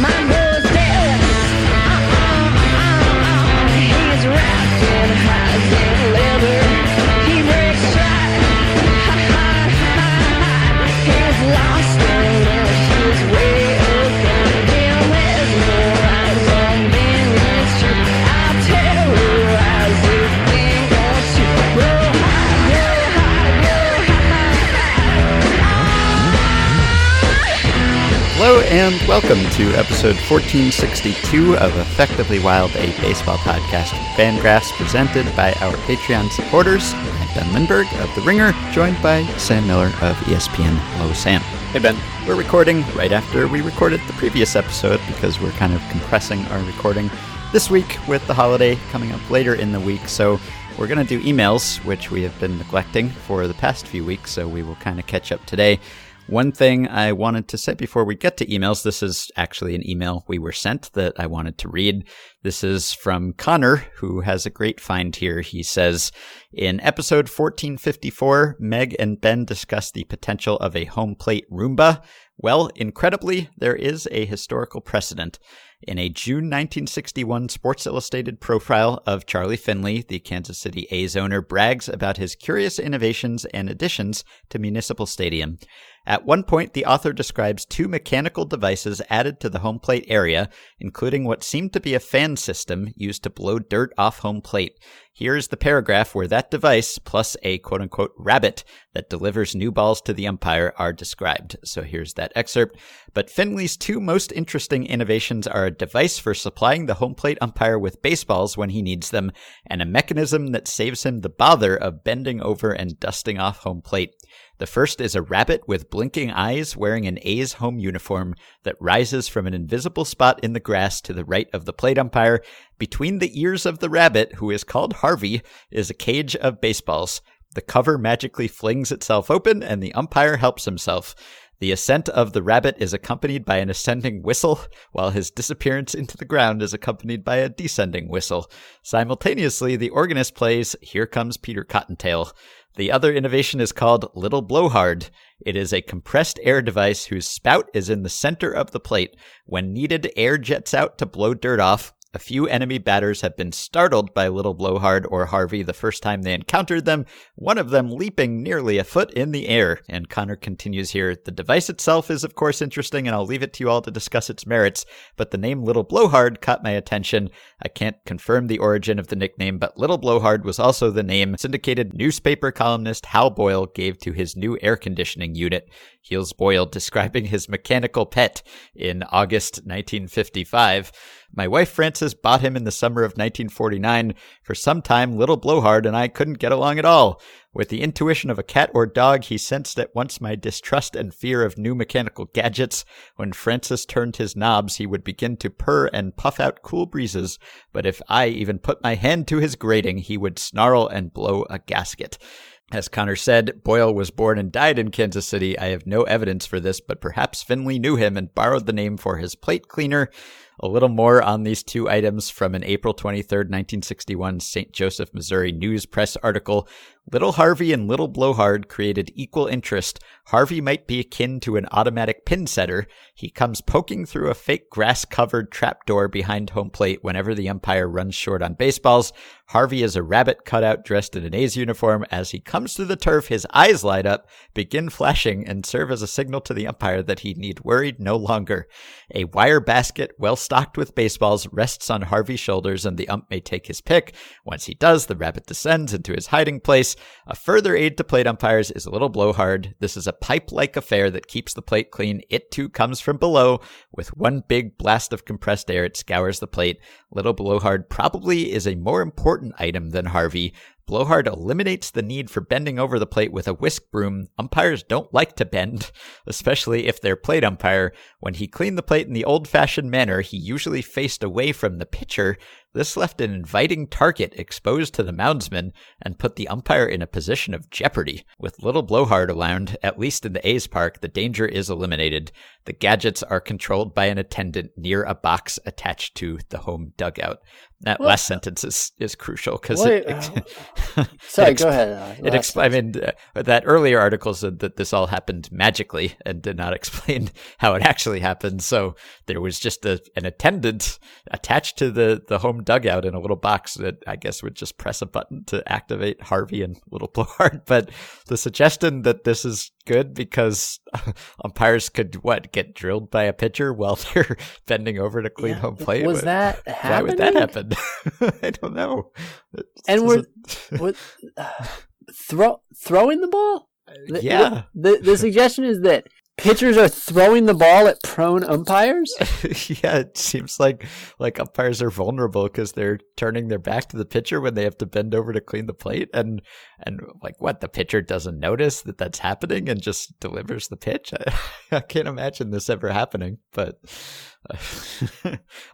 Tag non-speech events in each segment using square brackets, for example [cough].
My and welcome to episode 1462 of Effectively Wild, a baseball podcast from Fangraphs presented by our Patreon supporters. I'm Ben Lindbergh of The Ringer, joined by Sam Miller of ESPN. Hello, Sam. Hey, Ben. We're recording right after we recorded the previous episode because we're kind of compressing our recording this week with the holiday coming up later in the week. So we're going to do emails, which we have been neglecting for the past few weeks. So we will kind of catch up today. One thing I wanted to say before we get to emails, this is actually an email we were sent that I wanted to read. This is from Connor, who has a great find here. He says, in episode 1454, Meg and Ben discuss the potential of a home plate Roomba. Well, incredibly, there is a historical precedent. In a June 1961 Sports Illustrated profile of Charlie Finley, the Kansas City A's owner brags about his curious innovations and additions to Municipal Stadium. At one point, the author describes two mechanical devices added to the home plate area, including what seemed to be a fan system used to blow dirt off home plate. Here's the paragraph where that device, plus a quote unquote rabbit that delivers new balls to the umpire, are described. So here's that excerpt. But Finley's two most interesting innovations are a device for supplying the home plate umpire with baseballs when he needs them, and a mechanism that saves him the bother of bending over and dusting off home plate. The first is a rabbit with blinking eyes wearing an A's home uniform that rises from an invisible spot in the grass to the right of the plate umpire. Between the ears of the rabbit, who is called Harvey, is a cage of baseballs. The cover magically flings itself open and the umpire helps himself. The ascent of the rabbit is accompanied by an ascending whistle, while his disappearance into the ground is accompanied by a descending whistle. Simultaneously, the organist plays Here Comes Peter Cottontail. The other innovation is called Little Blowhard. It is a compressed air device whose spout is in the center of the plate. When needed, air jets out to blow dirt off. A few enemy batters have been startled by Little Blowhard or Harvey the first time they encountered them, one of them leaping nearly a foot in the air. And Connor continues here The device itself is, of course, interesting, and I'll leave it to you all to discuss its merits, but the name Little Blowhard caught my attention. I can't confirm the origin of the nickname, but Little Blowhard was also the name syndicated newspaper columnist Hal Boyle gave to his new air conditioning unit. Heels Boyle describing his mechanical pet in August 1955. My wife Frances bought him in the summer of 1949. For some time, little Blowhard and I couldn't get along at all. With the intuition of a cat or dog, he sensed at once my distrust and fear of new mechanical gadgets. When Frances turned his knobs, he would begin to purr and puff out cool breezes. But if I even put my hand to his grating, he would snarl and blow a gasket. As Connor said, Boyle was born and died in Kansas City. I have no evidence for this, but perhaps Finley knew him and borrowed the name for his plate cleaner. A little more on these two items from an April 23, 1961 St. Joseph, Missouri News Press article. Little Harvey and Little Blowhard created equal interest. Harvey might be akin to an automatic pin setter. He comes poking through a fake grass covered trapdoor behind home plate whenever the umpire runs short on baseballs. Harvey is a rabbit cutout dressed in an A's uniform. As he comes through the turf, his eyes light up, begin flashing, and serve as a signal to the umpire that he need worry no longer. A wire basket, well stocked with baseballs, rests on Harvey's shoulders, and the ump may take his pick. Once he does, the rabbit descends into his hiding place. A further aid to plate umpires is a little blowhard. This is a pipe like affair that keeps the plate clean. It too comes from below. With one big blast of compressed air, it scours the plate. Little blowhard probably is a more important item than Harvey. Blowhard eliminates the need for bending over the plate with a whisk broom. Umpires don't like to bend, [laughs] especially if they're plate umpire. When he cleaned the plate in the old fashioned manner, he usually faced away from the pitcher. This left an inviting target exposed to the moundsman and put the umpire in a position of jeopardy. With little blowhard around, at least in the A's park, the danger is eliminated. The gadgets are controlled by an attendant near a box attached to the home dugout. That What? last sentence is, is crucial because it, uh, [laughs] Sorry, It go ahead. uh, it expl- I mean, uh, that earlier article said that this all happened magically and did not [laughs] explain how it actually happened. So there was just a, an attendant attached to the, the home dugout in a little box that I guess would just press a button to activate Harvey and Little [laughs] Blowhard. But the suggestion that this is good because [laughs] umpires could what get drilled by a pitcher while [laughs] they're bending over to clean Yeah, home plate. was What- that Why would that happen? I don't know. And we're- What, [sighs] throw throwing the ball? The- Yeah. The, the suggestion is that pitchers are throwing the ball at prone umpires. [laughs] yeah, it seems like like umpires are vulnerable because they're turning their back to the pitcher when they have to bend over to clean the plate, and and like what the pitcher doesn't notice that that's happening and just delivers the pitch. [laughs] I, I can't imagine this ever happening, but. [laughs]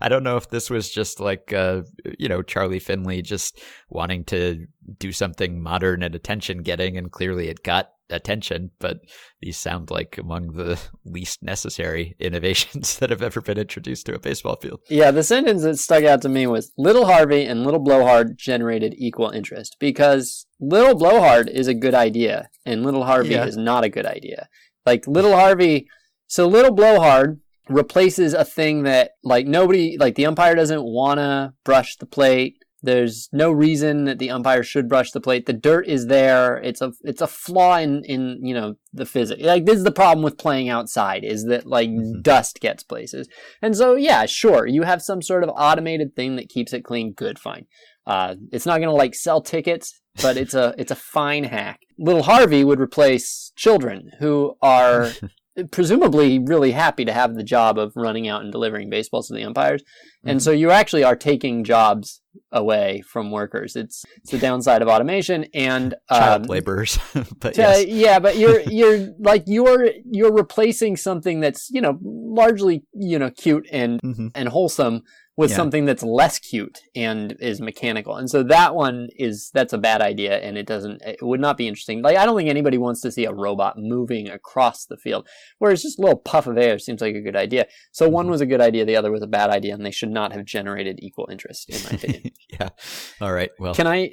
I don't know if this was just like uh, you know Charlie Finley just wanting to do something modern and attention getting, and clearly it got attention. But these sound like among the [laughs] least necessary [laughs] innovations that have ever been introduced to a baseball field. Yeah, the sentence that stuck out to me was Little Harvey and Little Blowhard generated equal interest because Little Blowhard is a good idea and Little Harvey Yeah. is not a good idea. Like Little Harvey, so Little Blowhard replaces a thing that like nobody like the umpire doesn't want to brush the plate. There's no reason that the umpire should brush the plate. The dirt is there. It's a it's a flaw in in you know the physics. Like this is the problem with playing outside is that like Mhm. dust gets places. And so, yeah, sure, you have some sort of automated thing that keeps it clean. Good, fine. Uh, it's not going to like sell tickets, but it's a it's a fine hack. Little Harvey would replace children who are [laughs] presumably really happy to have the job of running out and delivering baseballs to the umpires. And Mhm. so you actually are taking jobs away from workers. It's it's the downside of automation and Child um, laborers, [laughs] but yeah, yes. yeah, but you're [laughs] you're like you're you're replacing something that's you know largely you know cute and Mhm. and wholesome with Yeah. something that's less cute and is mechanical. And so that one is that's a bad idea and it doesn't it would not be interesting. Like I don't think anybody wants to see a robot moving across the field. Whereas just a little puff of air seems like a good idea. So one Mhm. was a good idea, the other was a bad idea, and they should not have generated equal interest in my opinion. [laughs] yeah. All right. Well, Can I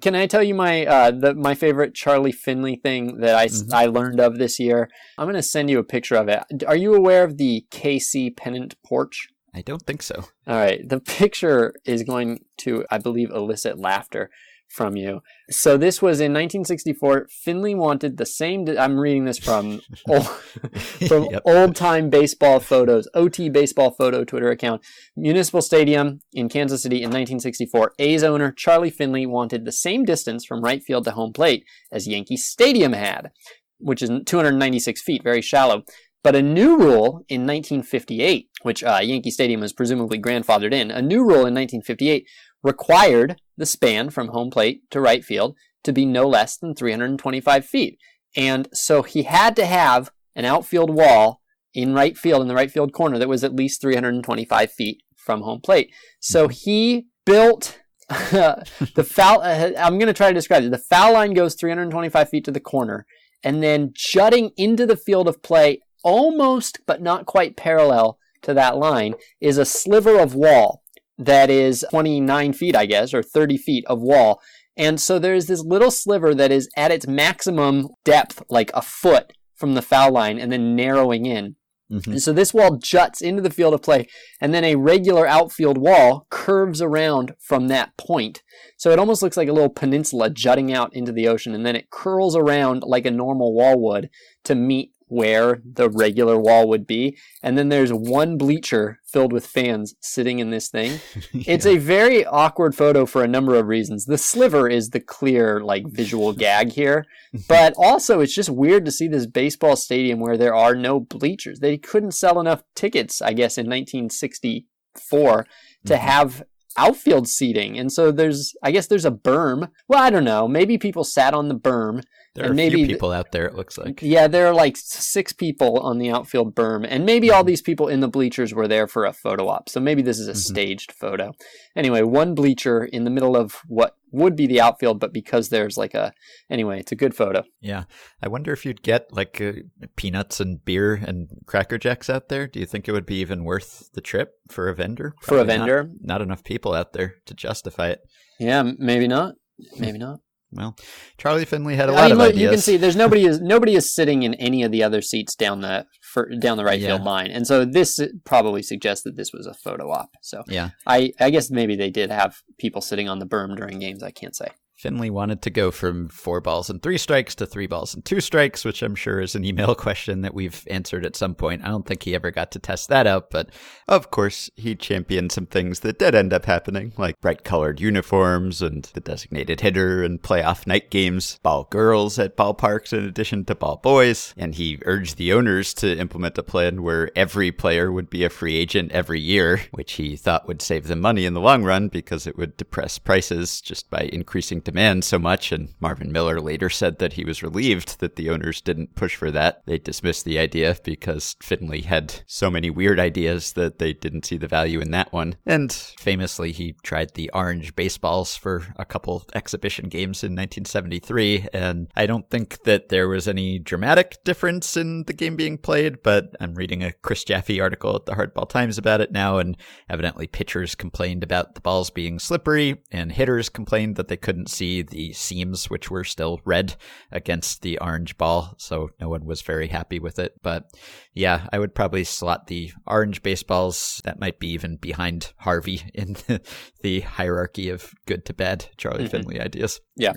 can I tell you my uh the my favorite Charlie Finley thing that I Mhm. I learned of this year? I'm gonna send you a picture of it. Are you aware of the KC pennant porch? I don't think so. All right, the picture is going to I believe elicit laughter from you. So this was in 1964. Finley wanted the same. I'm reading this from [laughs] old, from Yep. old time baseball photos, OT baseball photo Twitter account. Municipal Stadium in Kansas City in 1964. A's owner Charlie Finley wanted the same distance from right field to home plate as Yankee Stadium had, which is 296 feet, very shallow. But a new rule in 1958, which uh, Yankee Stadium was presumably grandfathered in, a new rule in 1958 required the span from home plate to right field to be no less than 325 feet. And so he had to have an outfield wall in right field, in the right field corner, that was at least 325 feet from home plate. So he built [laughs] the foul. Uh, I'm going to try to describe it. The foul line goes 325 feet to the corner, and then jutting into the field of play, almost but not quite parallel to that line, is a sliver of wall that is 29 feet, I guess, or 30 feet of wall. And so there's this little sliver that is at its maximum depth, like a foot from the foul line, and then narrowing in. Mhm. And so this wall juts into the field of play, and then a regular outfield wall curves around from that point. So it almost looks like a little peninsula jutting out into the ocean, and then it curls around like a normal wall would to meet where the regular wall would be. And then there's one bleacher filled with fans sitting in this thing. [laughs] It's a very awkward photo for a number of reasons. The sliver is the clear, like, visual [laughs] gag here, [laughs] but also it's just weird to see this baseball stadium where there are no bleachers. They couldn't sell enough tickets, I guess, in 1964 to Mhm. have outfield seating. And so there's, I guess there's a berm. Well, I don't know. Maybe people sat on the berm There are a maybe few people out there. It looks like. Yeah, there are like six people on the outfield berm, and maybe Mm-hmm. all these people in the bleachers were there for a photo op. So maybe this is a Mhm. staged photo. Anyway, one bleacher in the middle of what would be the outfield, but because there's like a anyway, it's a good photo. Yeah, I wonder if you'd get like uh, peanuts and beer and cracker jacks out there. Do you think it would be even worth the trip for a vendor? For a Probably not. vendor? not enough people out there to justify it. Yeah, maybe not. Maybe not. Well, Charlie Finley had a lot mean, of look, ideas. you can see there's nobody is nobody is sitting in any of the other seats down the for, down the right Yeah. field line, and so this probably suggests that this was a photo op. So Yeah, I I guess maybe they did have people sitting on the berm during games. I can't say. Finley wanted to go from four balls and three strikes to three balls and two strikes, which I'm sure is an email [laughs] question that we've answered at some point. I don't think he ever got to test that out, but of course, he championed some things that did end up happening, like bright colored uniforms and the designated hitter and playoff night games, ball girls at ballparks in addition to ball boys. And he urged the owners to implement a plan where every player would be a free agent every year, which he thought would save them money in the long run because it would depress prices just by increasing demand so much. And Marvin Miller later said that he was relieved that the owners didn't push for that. They dismissed the idea because Finley had so many weird ideas that they didn't see the value in that one. And famously, he tried the orange baseballs for a couple exhibition games in 1973. And I don't think that there was any dramatic difference in the game being played, but I'm reading a Chris Jaffe article at the Hardball Times about it now. And evidently, pitchers complained about the balls being slippery, and hitters complained that they couldn't see the seams, which were still red against the orange ball. So no one was very happy with it. But yeah, I would probably slot the orange baseballs. That might be even behind Harvey [laughs] in the, the hierarchy of good to bad Charlie Mhm. Finley ideas. Yeah.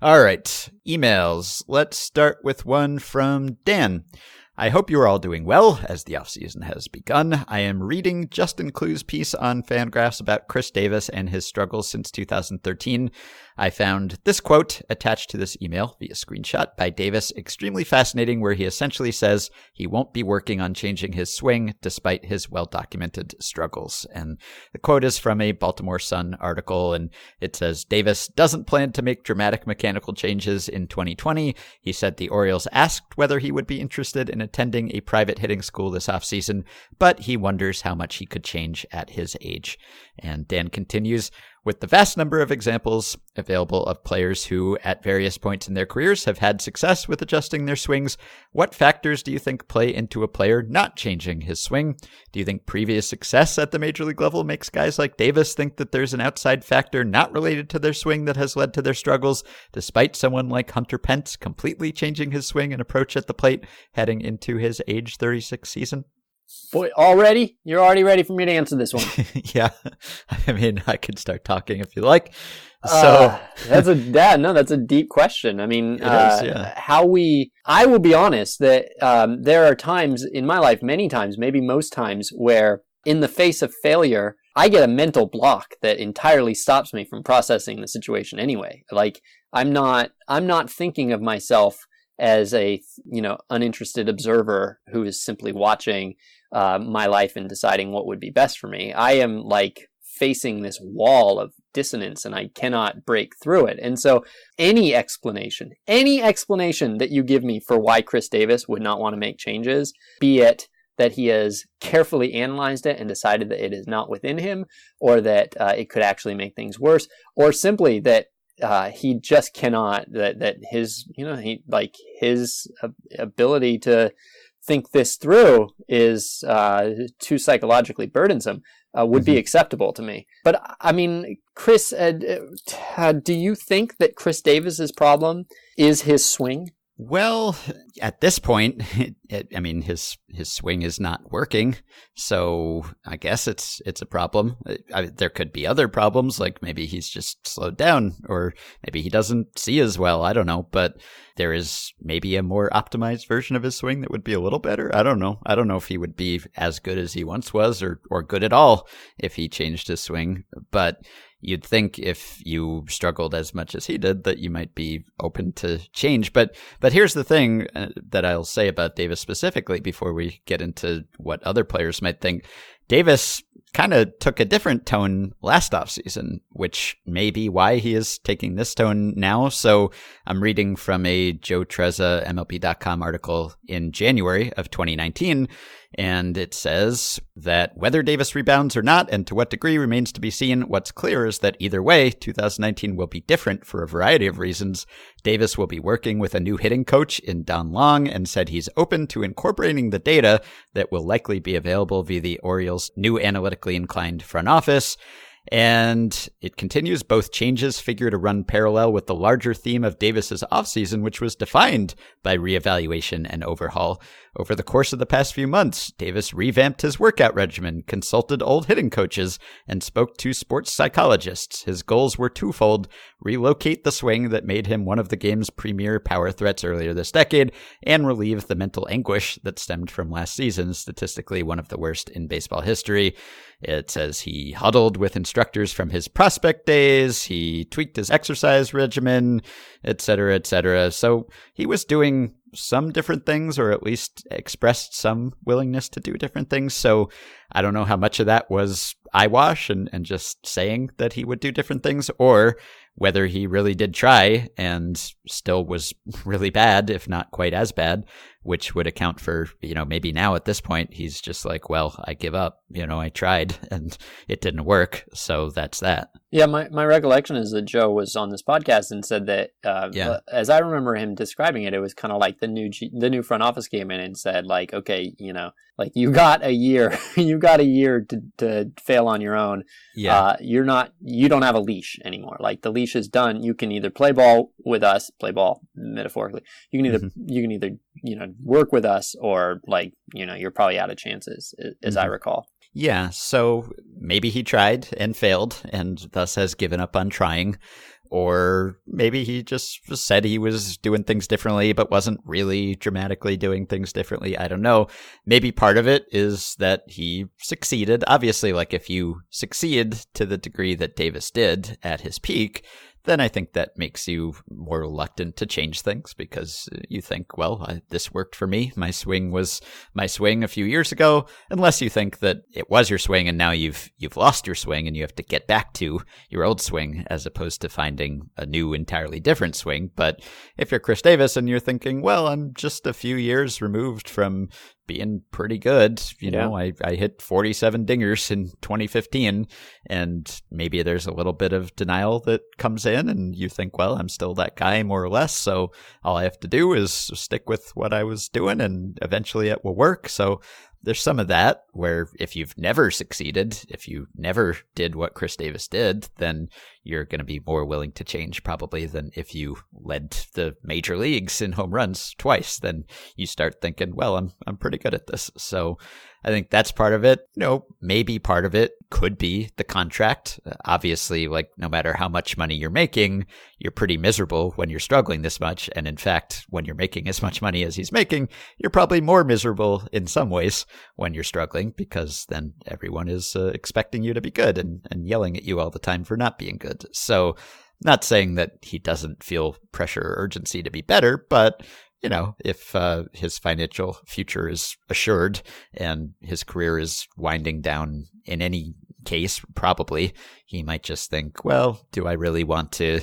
All right. Emails. Let's start with one from Dan. I hope you are all doing well as the offseason has begun. I am reading Justin Clue's piece on Fangraphs about Chris Davis and his struggles since 2013. I found this quote attached to this email via screenshot by Davis extremely fascinating, where he essentially says he won't be working on changing his swing despite his well documented struggles. And the quote is from a Baltimore Sun article, and it says Davis doesn't plan to make dramatic mechanical changes in 2020. He said the Orioles asked whether he would be interested in attending a private hitting school this offseason, but he wonders how much he could change at his age. And Dan continues, with the vast number of examples available of players who, at various points in their careers, have had success with adjusting their swings, what factors do you think play into a player not changing his swing? Do you think previous success at the major league level makes guys like Davis think that there's an outside factor not related to their swing that has led to their struggles, despite someone like Hunter Pence completely changing his swing and approach at the plate heading into his age 36 season? Boy, already you're already ready for me to answer this one. [laughs] yeah, I mean, I could start talking if you like. So, Uh, that's a that no, that's a deep question. I mean, [laughs] uh, is, yeah. how we. I will be honest that um, there are times in my life, many times, maybe most times, where in the face of failure, I get a mental block that entirely stops me from processing the situation. Anyway, like I'm not, I'm not thinking of myself as a you know uninterested observer who is simply watching uh, my life and deciding what would be best for me. I am like facing this wall of dissonance and I cannot break through it. And so any explanation, any explanation that you give me for why Chris Davis would not want to make changes, be it that he has carefully analyzed it and decided that it is not within him, or that uh, it could actually make things worse, or simply that uh, he just cannot that that his you know he like his ability to think this through is uh, too psychologically burdensome uh, would be acceptable to me. But I mean, Chris, uh, uh, do you think that Chris Davis's problem is his swing? Well, at this point, it, [laughs] it, I mean his his swing is not working, so I guess it's it's a problem. I, there could be other problems, like maybe he's just slowed down, or maybe he doesn't see as well. I don't know, but there is maybe a more optimized version of his swing that would be a little better. I don't know. I don't know if he would be as good as he once was, or or good at all if he changed his swing, but you'd think if you struggled as much as he did that you might be open to change. But but here's the thing uh, that I'll say about Davis specifically before we get into what other players might think. Davis kind of took a different tone last offseason, which may be why he is taking this tone now. So I'm reading from a Joe Trezza MLB.com article in January of 2019 and it says that whether Davis rebounds or not, and to what degree, remains to be seen. What's clear is that either way, 2019 will be different for a variety of reasons. Davis will be working with a new hitting coach in Don Long and said he's open to incorporating the data that will likely be available via the Orioles' new analytically inclined front office. And it continues both changes figure to run parallel with the larger theme of Davis's offseason, which was defined by reevaluation and overhaul. Over the course of the past few months, Davis revamped his workout regimen, consulted old hitting coaches, and spoke to sports psychologists. His goals were twofold relocate the swing that made him one of the game's premier power threats earlier this decade, and relieve the mental anguish that stemmed from last season, statistically one of the worst in baseball history. It says he huddled with instructors from his prospect days, he tweaked his exercise regimen, etc., etc. So he was doing some different things or at least expressed some willingness to do different things. So I don't know how much of that was eyewash and, and just saying that he would do different things or whether he really did try and still was [laughs] really bad, if not quite as bad, which would account for, you know, maybe now at this point, he's just like, well, I give up. You know, I tried [laughs] and it didn't work. So that's that. Yeah, my, my recollection is that Joe was on this podcast and said that, uh, Yeah. as I remember him describing it, it was kind of like the new G- the new front office came in and said like, okay, you know, like you got a year, [laughs] you got a year to, to fail on your own. Yeah. Uh, you're not, you don't have a leash anymore. Like the leash is done. You can either play ball with us, play ball metaphorically. You can either, Mhm. you can either, you know, work with us or like, you know, you're probably out of chances, as I Mhm. recall. Yeah, so maybe he tried and failed and thus has given up on trying. Or maybe he just said he was doing things differently, but wasn't really dramatically doing things differently. I don't know. Maybe part of it is that he succeeded. Obviously, like if you succeed to the degree that Davis did at his peak, then I think that makes you more reluctant to change things because you think, well, I, this worked for me. My swing was my swing a few years ago. Unless you think that it was your swing and now you've you've lost your swing and you have to get back to your old swing as opposed to finding a new entirely different swing. But if you're Chris Davis and you're thinking, well, I'm just a few years removed from being pretty good. You Yeah. know, I, I hit 47 dingers in 2015, and maybe there's a little bit of denial that comes in, and you think, well, I'm still that guy more or less. So all I have to do is stick with what I was doing, and eventually it will work. So there's some of that where if you've never succeeded, if you never did what Chris Davis did, then you're going to be more willing to change probably than if you led the major leagues in home runs twice. Then you start thinking, well, I'm I'm pretty good at this. So I think that's part of it. You know, maybe part of it could be the contract. Uh, Obviously, like no matter how much money you're making, you're pretty miserable when you're struggling this much. And in fact, when you're making as much money as he's making, you're probably more miserable in some ways when you're struggling because then everyone is uh, expecting you to be good and, and yelling at you all the time for not being good. So, not saying that he doesn't feel pressure or urgency to be better, but you know, if uh, his financial future is assured and his career is winding down in any case, probably he might just think, well, do I really want to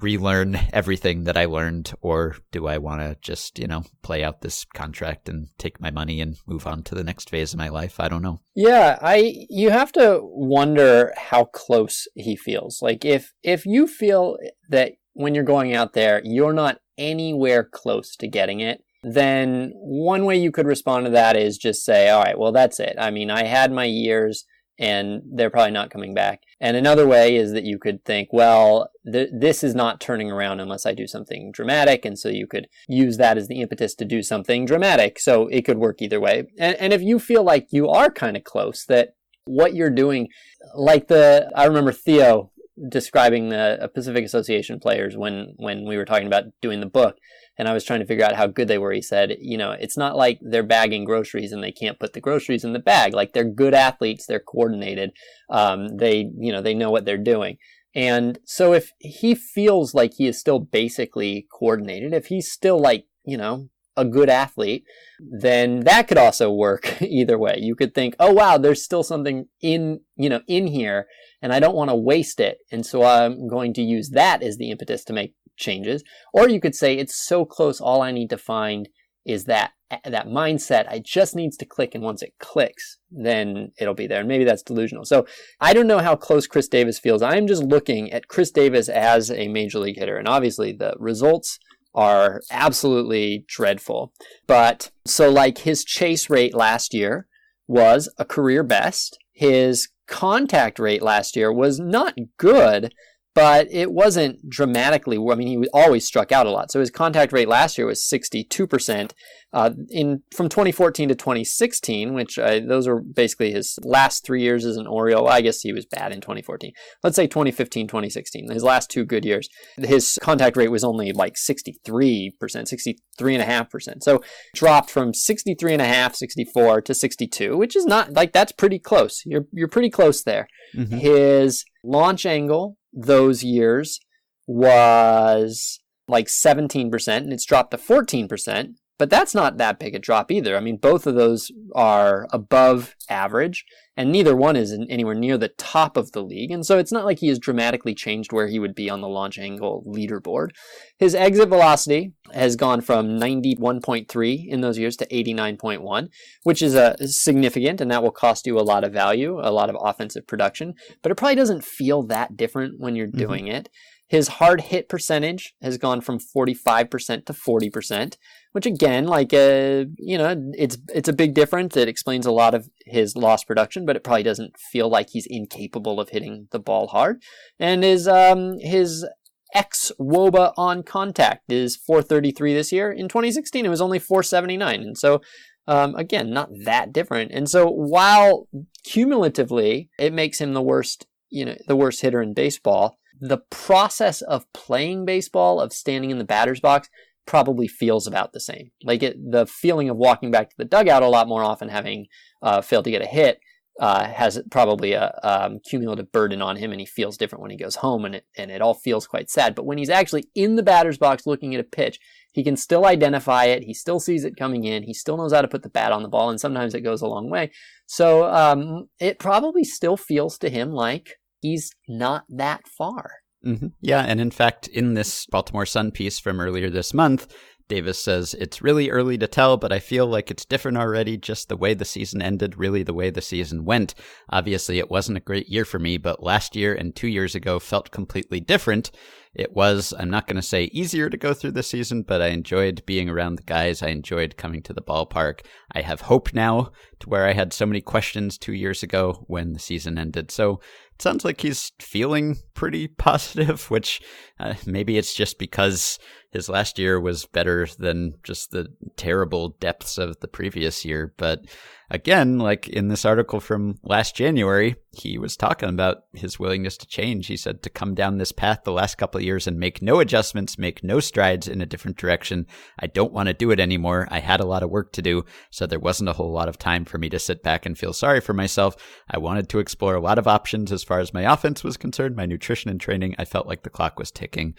relearn everything that I learned, or do I want to just, you know, play out this contract and take my money and move on to the next phase of my life? I don't know. Yeah, I you have to wonder how close he feels. Like if if you feel that when you're going out there you're not anywhere close to getting it, then one way you could respond to that is just say, "All right, well that's it. I mean, I had my years and they're probably not coming back." And another way is that you could think, "Well, th- this is not turning around unless I do something dramatic." And so you could use that as the impetus to do something dramatic. So it could work either way. And, and if you feel like you are kind of close, that what you're doing, like the, I remember Theo describing the Pacific Association players when, when we were talking about doing the book. And I was trying to figure out how good they were. He said, you know, it's not like they're bagging groceries and they can't put the groceries in the bag. Like they're good athletes, they're coordinated, um, they, you know, they know what they're doing. And so if he feels like he is still basically coordinated, if he's still like, you know, a good athlete, then that could also work [laughs] either way. You could think, oh wow, there's still something in, you know, in here and I don't want to waste it. And so I'm going to use that as the impetus to make changes. Or you could say it's so close, all I need to find is that that mindset I just needs to click and once it clicks then it'll be there and maybe that's delusional. So I don't know how close Chris Davis feels. I'm just looking at Chris Davis as a major league hitter and obviously the results are absolutely dreadful. But so like his chase rate last year was a career best. His contact rate last year was not good, but it wasn't dramatically. I mean, he was always struck out a lot. So his contact rate last year was 62%. Uh, in from 2014 to 2016, which uh, those are basically his last three years as an Oriole. I guess he was bad in 2014. Let's say 2015, 2016, his last two good years. His contact rate was only like 63%, 63.5%. So dropped from 63.5, 64 to 62, which is not like that's pretty close. You're you're pretty close there. Mm-hmm. His launch angle those years was like 17%, and it's dropped to 14%. But that's not that big a drop either. I mean, both of those are above average, and neither one is anywhere near the top of the league. And so it's not like he has dramatically changed where he would be on the launch angle leaderboard. His exit velocity has gone from 91.3 in those years to 89.1, which is a significant, and that will cost you a lot of value, a lot of offensive production. But it probably doesn't feel that different when you're mm-hmm. doing it. His hard hit percentage has gone from 45% to 40%, which again, like uh, you know, it's it's a big difference. It explains a lot of his lost production, but it probably doesn't feel like he's incapable of hitting the ball hard. And his um his xwOBA on contact is 433 this year. In 2016, it was only 479, and so um, again, not that different. And so while cumulatively it makes him the worst, you know, the worst hitter in baseball, the process of playing baseball, of standing in the batter's box, probably feels about the same. Like it, the feeling of walking back to the dugout a lot more often, having uh, failed to get a hit, uh, has probably a um, cumulative burden on him, and he feels different when he goes home, and it and it all feels quite sad. But when he's actually in the batter's box looking at a pitch, he can still identify it. He still sees it coming in. He still knows how to put the bat on the ball, and sometimes it goes a long way. So um, it probably still feels to him like he's not that far. Mm-hmm. Yeah, and in fact, in this Baltimore Sun piece from earlier this month, Davis says, It's really early to tell, but I feel like it's different already, just the way the season ended, really the way the season went. Obviously, it wasn't a great year for me, but last year and two years ago felt completely different. It was, I'm not going to say easier to go through the season, but I enjoyed being around the guys. I enjoyed coming to the ballpark. I have hope now to where I had so many questions two years ago when the season ended. So sounds like he's feeling pretty positive, [laughs] which uh, maybe it's just because his last year was better than just the terrible depths of the previous year. But again, like in this article from last January, he was talking about his willingness to change. He said to come down this path the last couple of years and make no adjustments, make no strides in a different direction. I don't want to do it anymore. I had a lot of work to do, so there wasn't a whole lot of time for me to sit back and feel sorry for myself. I wanted to explore a lot of options as far as my offense was concerned, my nutrition and training. I felt like the clock was ticking.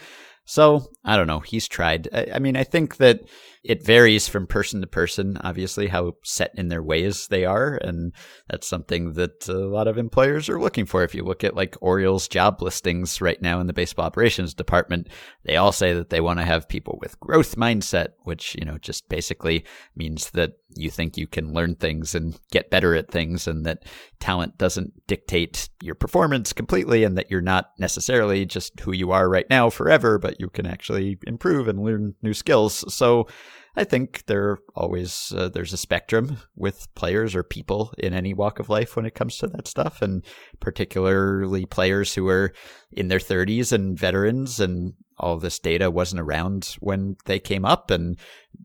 So I don't know. He's tried. I, I, mean, I think that it varies from person to person, obviously, how set in their ways they are. And that's something that a lot of employers are looking for. If you look at like Orioles job listings right now in the baseball operations department, they all say that they want to have people with growth mindset, which, you know, just basically means that you think you can learn things and get better at things and that talent doesn't dictate your performance completely and that you're not necessarily just who you are right now forever, but you can actually improve and learn new skills. So I think there always uh, there's a spectrum with players or people in any walk of life when it comes to that stuff, and particularly players who are in their 30s and veterans and all this data wasn't around when they came up and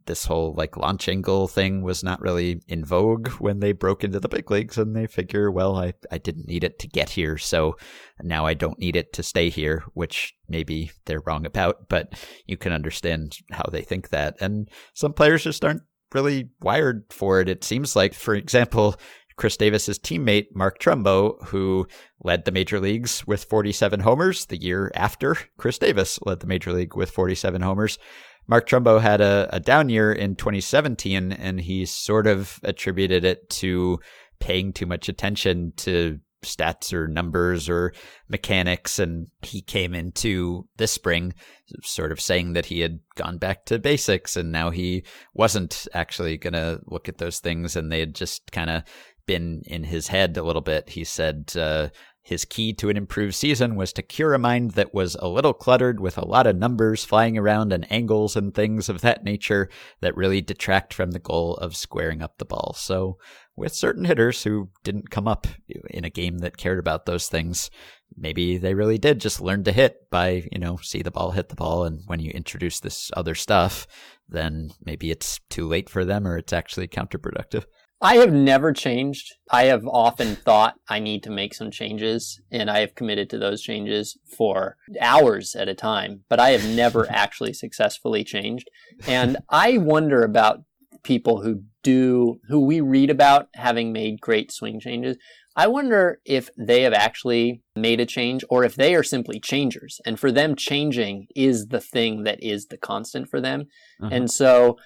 this whole like launch angle thing was not really in vogue when they broke into the big leagues and they figure well I, I didn't need it to get here so now I don't need it to stay here which maybe they're wrong about but you can understand how they think that. And some players just aren't really wired for it. It seems like for example Chris Davis's teammate Mark Trumbo, who led the major leagues with 47 homers the year after Chris Davis led the major league with 47 homers. Mark Trumbo had a, a down year in 2017, and he sort of attributed it to paying too much attention to stats or numbers or mechanics. And he came into this spring sort of saying that he had gone back to basics and now he wasn't actually going to look at those things and they had just kind of been in his head a little bit. He said, uh, his key to an improved season was to cure a mind that was a little cluttered with a lot of numbers flying around and angles and things of that nature that really detract from the goal of squaring up the ball. So, with certain hitters who didn't come up in a game that cared about those things, maybe they really did just learn to hit by, you know, see the ball, hit the ball. And when you introduce this other stuff, then maybe it's too late for them or it's actually counterproductive. I have never changed. I have often thought I need to make some changes, and I have committed to those changes for hours at a time, but I have never [laughs] actually successfully changed. And I wonder about people who do, who we read about having made great swing changes. I wonder if they have actually made a change or if they are simply changers. And for them, changing is the thing that is the constant for them. Uh-huh. And so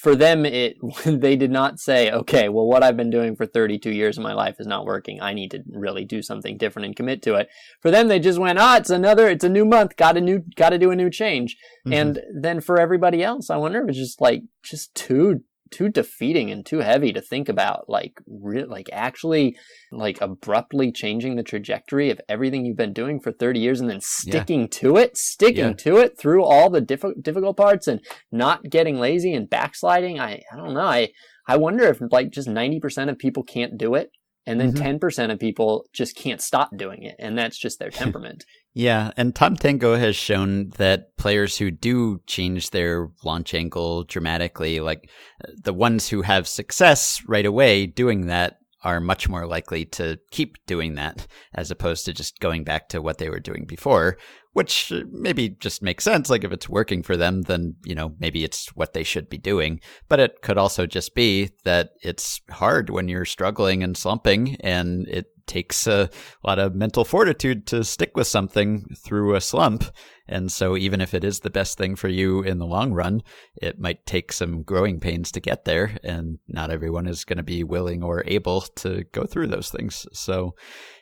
for them, it [laughs] they did not say, okay, well, what I've been doing for 32 years of my life is not working. I need to really do something different and commit to it. For them, they just went, ah, it's another, it's a new month. Got a new, got to do a new change. Mm-hmm. And then for everybody else, I wonder if it's just like, just too too defeating and too heavy to think about like re- like actually like abruptly changing the trajectory of everything you've been doing for 30 years and then sticking yeah. to it sticking yeah. to it through all the diff- difficult parts and not getting lazy and backsliding i i don't know i i wonder if like just 90% of people can't do it and then mm-hmm. 10% of people just can't stop doing it and that's just their [laughs] temperament yeah and tom tango has shown that players who do change their launch angle dramatically like the ones who have success right away doing that are much more likely to keep doing that as opposed to just going back to what they were doing before which uh, maybe just makes sense. Like if it's working for them, then, you know, maybe it's what they should be doing. But it could also just be that it's hard when you're struggling and slumping and it takes a lot of mental fortitude to stick with something through a slump. And so even if it is the best thing for you in the long run, it might take some growing pains to get there. And not everyone is going to be willing or able to go through those things. So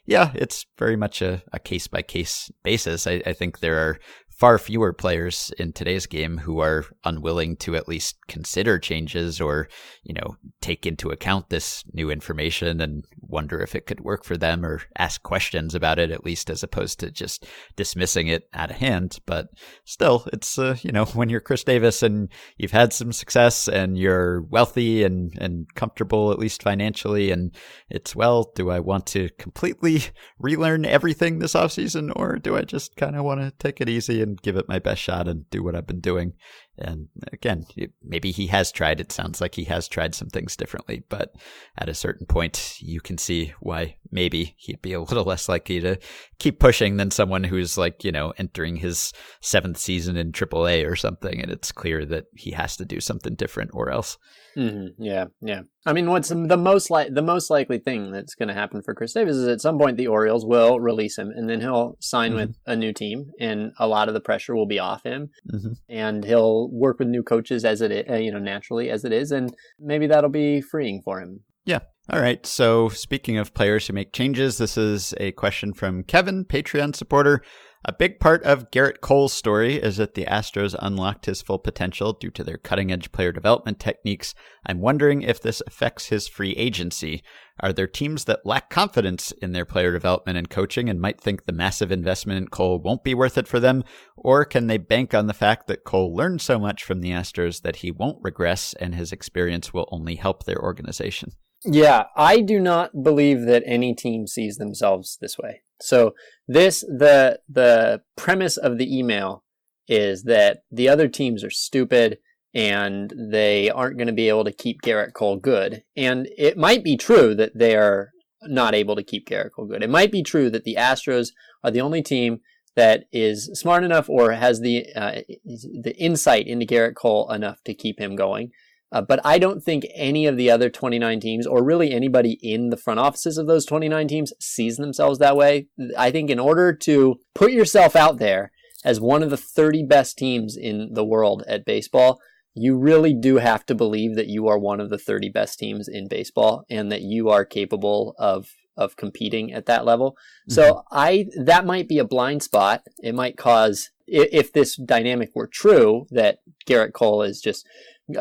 yeah, it's very much a, case by case basis. I, I think there are far fewer players in today's game who are unwilling to at least consider changes or, you know, take into account this new information and wonder if it could work for them or ask questions about it at least as opposed to just dismissing it out of hand. But still, it's, uh, you know, when you're Chris Davis and you've had some success and you're wealthy and, and comfortable, at least financially, and it's, well, do I want to completely [laughs] relearn everything this offseason or do I just kind of want to take it easy and and give it my best shot and do what I've been doing. And again, maybe he has tried. It sounds like he has tried some things differently, but at a certain point, you can see why maybe he'd be a little [laughs] less likely to keep pushing than someone who's like, you know, entering his seventh season in AAA or something. And it's clear that he has to do something different or else. Mm-hmm. Yeah, yeah. I mean, what's the most like the most likely thing that's going to happen for Chris Davis is at some point the Orioles will release him, and then he'll sign mm-hmm. with a new team, and a lot of the pressure will be off him, mm-hmm. and he'll work with new coaches as it uh, you know naturally as it is, and maybe that'll be freeing for him. Yeah. All right. So speaking of players who make changes, this is a question from Kevin, Patreon supporter. A big part of Gerrit Cole's story is that the Astros unlocked his full potential due to their cutting edge player development techniques. I'm wondering if this affects his free agency. Are there teams that lack confidence in their player development and coaching and might think the massive investment in Cole won't be worth it for them? Or can they bank on the fact that Cole learned so much from the Astros that he won't regress and his experience will only help their organization? Yeah, I do not believe that any team sees themselves this way. So this the the premise of the email is that the other teams are stupid and they aren't going to be able to keep Gerrit Cole good. And it might be true that they are not able to keep Gerrit Cole good. It might be true that the Astros are the only team that is smart enough or has the uh, the insight into Gerrit Cole enough to keep him going. Uh, but I don't think any of the other 29 teams, or really anybody in the front offices of those 29 teams, sees themselves that way. I think in order to put yourself out there as one of the 30 best teams in the world at baseball, you really do have to believe that you are one of the 30 best teams in baseball and that you are capable of of competing at that level. So I that might be a blind spot. It might cause i- if this dynamic were true that Gerrit Cole is just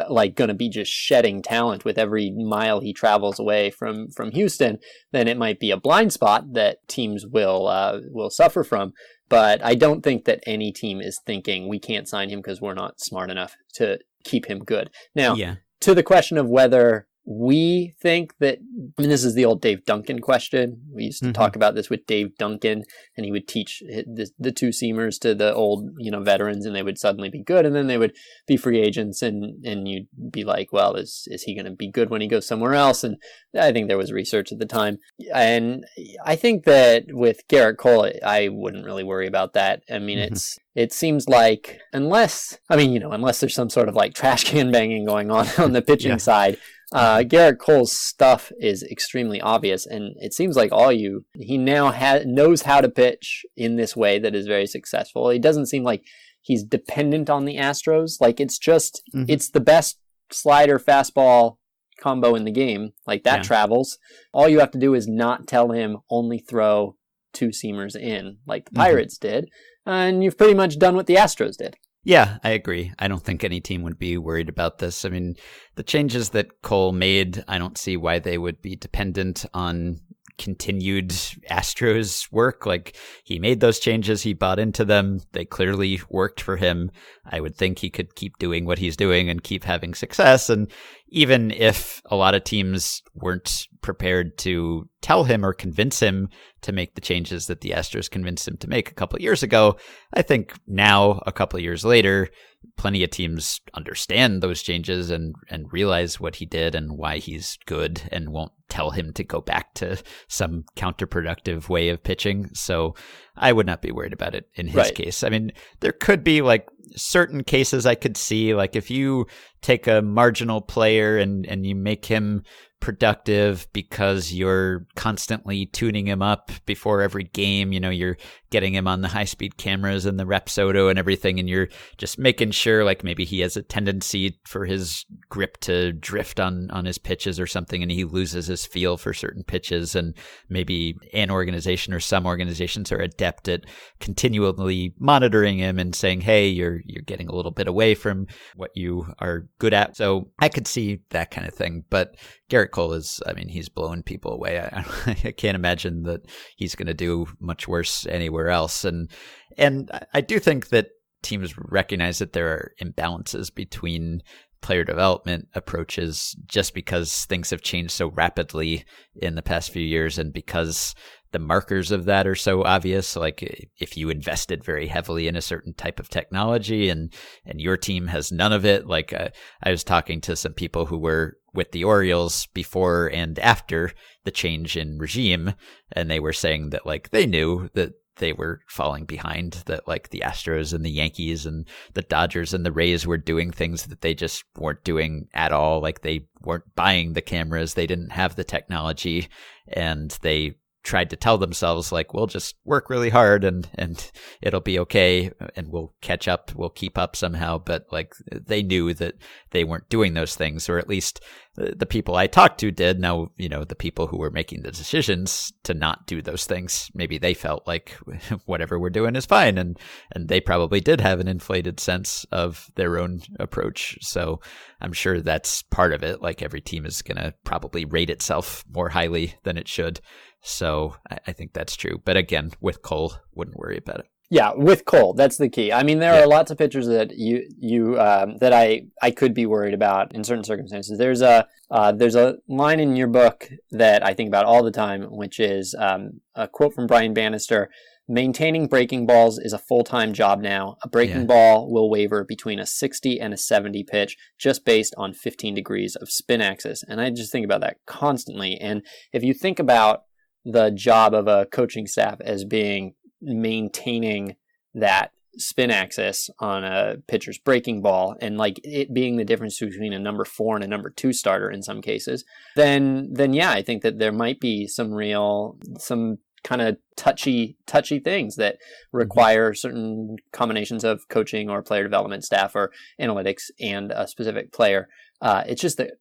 like going to be just shedding talent with every mile he travels away from from Houston, then it might be a blind spot that teams will uh, will suffer from. But I don't think that any team is thinking we can't sign him because we're not smart enough to keep him good. Now, Yeah. to the question of whether we think that I mean this is the old Dave Duncan question. We used to Mhm. talk about this with Dave Duncan and he would teach the, the two seamers to the old, you know, veterans and they would suddenly be good and then they would be free agents and and you'd be like, well, is is he going to be good when he goes somewhere else? And I think there was research at the time. And I think that with Gerrit Cole, I wouldn't really worry about that. I mean, Mhm. it's it seems like unless I mean, you know, unless there's some sort of like trash can banging going on [laughs] on the pitching Yeah. side, uh, Gerrit Cole's stuff is extremely obvious, and it seems like all you he now ha- knows how to pitch in this way that is very successful. It doesn't seem like he's dependent on the Astros. Like it's just Mhm. it's the best slider fastball combo in the game. Like that Yeah. travels. All you have to do is not tell him only throw two seamers in, like the Mhm. Pirates did, and you've pretty much done what the Astros did. Yeah, I agree. I don't think any team would be worried about this. I mean, the changes that Cole made, I don't see why they would be dependent on continued Astros work. Like, he made those changes, he bought into them. They clearly worked for him. I would think he could keep doing what he's doing and keep having success. And even if a lot of teams weren't prepared to tell him or convince him to make the changes that the Astros convinced him to make a couple years ago, I think now, a couple years later, plenty of teams understand those changes and, and realize what he did and why he's good and won't tell him to go back to some counterproductive way of pitching. So I would not be worried about it in his Right. case. I mean, there could be like certain cases I could see, like if you take a marginal player and, and you make him productive because you're constantly tuning him up before every game. You know, you're getting him on the high speed cameras and the Rapsodo and everything, and you're just making sure like maybe he has a tendency for his grip to drift on on his pitches or something, and he loses his feel for certain pitches. And maybe an organization or some organizations are adept at continually monitoring him and saying, "Hey, you're you're getting a little bit away from what you are good at." So I could see that kind of thing, but Gerrit Cole is, I mean, he's blowing people away. I, [laughs] I can't imagine that he's going to do much worse anywhere else. And, and I do think that teams recognize that there are imbalances between player development approaches just because things have changed so rapidly in the past few years and because the markers of that are so obvious like if you invested very heavily in a certain type of technology and and your team has none of it like uh, I was talking to some people who were with the Orioles before and after the change in regime and they were saying that like they knew that they were falling behind that like the Astros and the Yankees and the Dodgers and the Rays were doing things that they just weren't doing at all. Like they weren't buying the cameras. They didn't have the technology and they tried to tell themselves like we'll just work really hard and and it'll be okay and we'll catch up we'll keep up somehow. But like they knew that they weren't doing those things or at least the the people I talked to did. Now you know the people who were making the decisions to not do those things maybe they felt like [laughs] whatever we're doing is fine and and they probably did have an inflated sense of their own approach. So I'm sure that's part of it. Like every team is going to probably rate itself more highly than it should so I, I think that's true. But again, with Cole, wouldn't worry about it. Yeah, with Cole, that's the key. I mean, there Yeah. are lots of pitchers that you you um, that I I could be worried about in certain circumstances. There's a uh, there's a line in your book that I think about all the time, which is um, a quote from Brian Bannister. Maintaining breaking balls is a full time job now. A breaking Yeah. ball will waver between a 60 and a 70 pitch just based on 15 degrees of spin axis. And I just think about that constantly. And if you think about the job of a coaching staff as being maintaining that spin axis on a pitcher's breaking ball and like it being the difference between a number four and a number two starter in some cases then then yeah i think that there might be some real some kind of touchy touchy things that require certain combinations of coaching or player development staff or analytics and a specific player. Uh, it's just that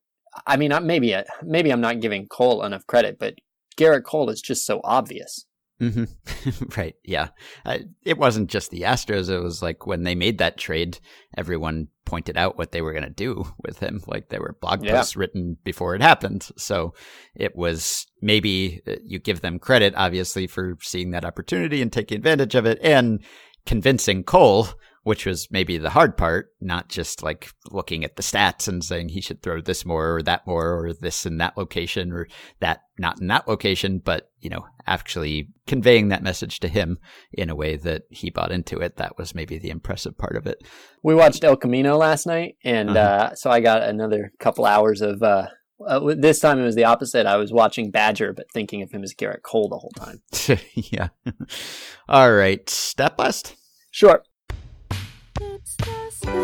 I mean I- maybe I- maybe I'm not giving Cole enough credit, but Gerrit Cole is just so obvious. hmm [laughs] right. Yeah. Uh, it wasn't just the Astros. It was like when they made that trade, everyone pointed out what they were going to do [laughs] with him. Like there were blog Yeah. posts written before it happened. So it was maybe uh, you give them credit, obviously, for seeing that opportunity and taking advantage of it and convincing Cole, which was maybe the hard part, not just like looking at the stats and saying he should throw this more or that more or this in that location or that not in that location, but you know, actually conveying that message to him in a way that he bought into it. That was maybe the impressive part of it. We watched El Camino last night, and Uh-huh. uh, so I got another couple hours of. Uh, uh, this time it was the opposite. I was watching Badger, but thinking of him as Gerrit Cole the whole time. [laughs] yeah. [laughs] All right. Step list. Sure.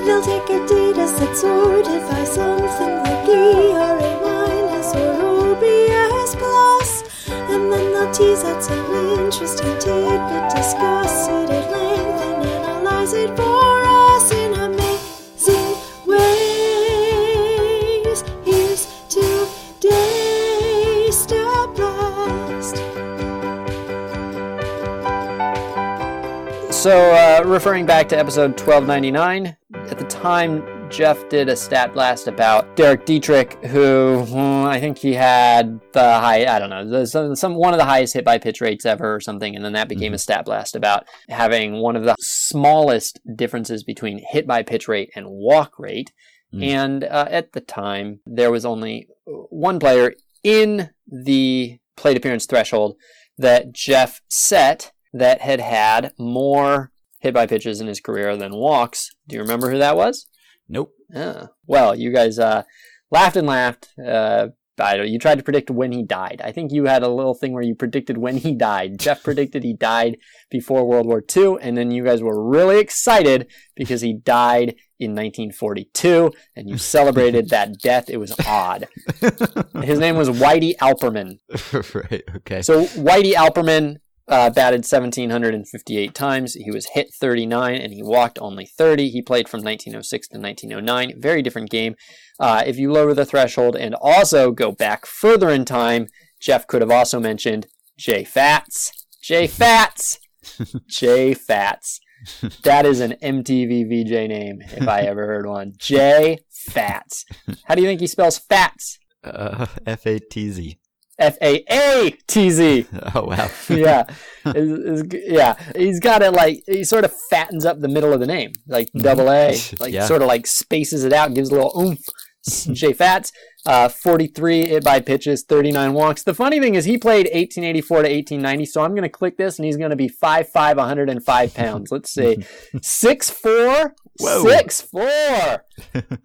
They'll take a data that's sorted by something like ERA minus or OPS. And then they'll tease out some interesting tidbit, discuss it at length, and analyze it for us in amazing ways. Here's today's Blast. So, uh, referring back to episode 1299, at the time, Jeff did a stat blast about Derek Dietrich, who hmm, I think he had the high, I don't know, some, some one of the highest hit by pitch rates ever or something, and then that became a stat blast about having one of the smallest differences between hit by pitch rate and walk rate. Mm. And uh, at the time, there was only one player in the plate appearance threshold that Jeff set that had had more hit by pitches in his career than walks. Do you remember who that was? Nope. Well, you guys uh, laughed and laughed. Uh, I don't, you tried to predict when he died. I think you had a little thing where you predicted when he died. Jeff [laughs] predicted he died before World War II, and then you guys were really excited because he died in 1942, and you celebrated that [laughs] death. It was odd. His name was Whitey Alperman. [laughs] right. Okay. So Whitey Alperman uh, batted 1,758 times. He was hit 39 and he walked only 30. He played from 1906 to 1909. Very different game. Uh, if you lower the threshold and also go back further in time, Jeff could have also mentioned Jay Faatz. Jay Faatz. [laughs] Jay Faatz. That is an MTV VJ name if I ever heard one. Jay Faatz. How do you think he spells Fats? uh, F A T Z. F A A T Z. [laughs] Oh wow. [laughs] yeah, Is- is- yeah. He's got it like he sort of fattens up the middle of the name, like double A, [laughs] like Yeah. sort of like spaces it out, gives a little oomph. Jay Faatz, uh, 43 hit by pitches, 39 walks. The funny thing is he played 1884 to 1890, so I'm going to click this and he's going to be 5'5", 105 pounds. Let's see, 6'4", Whoa. 6'4",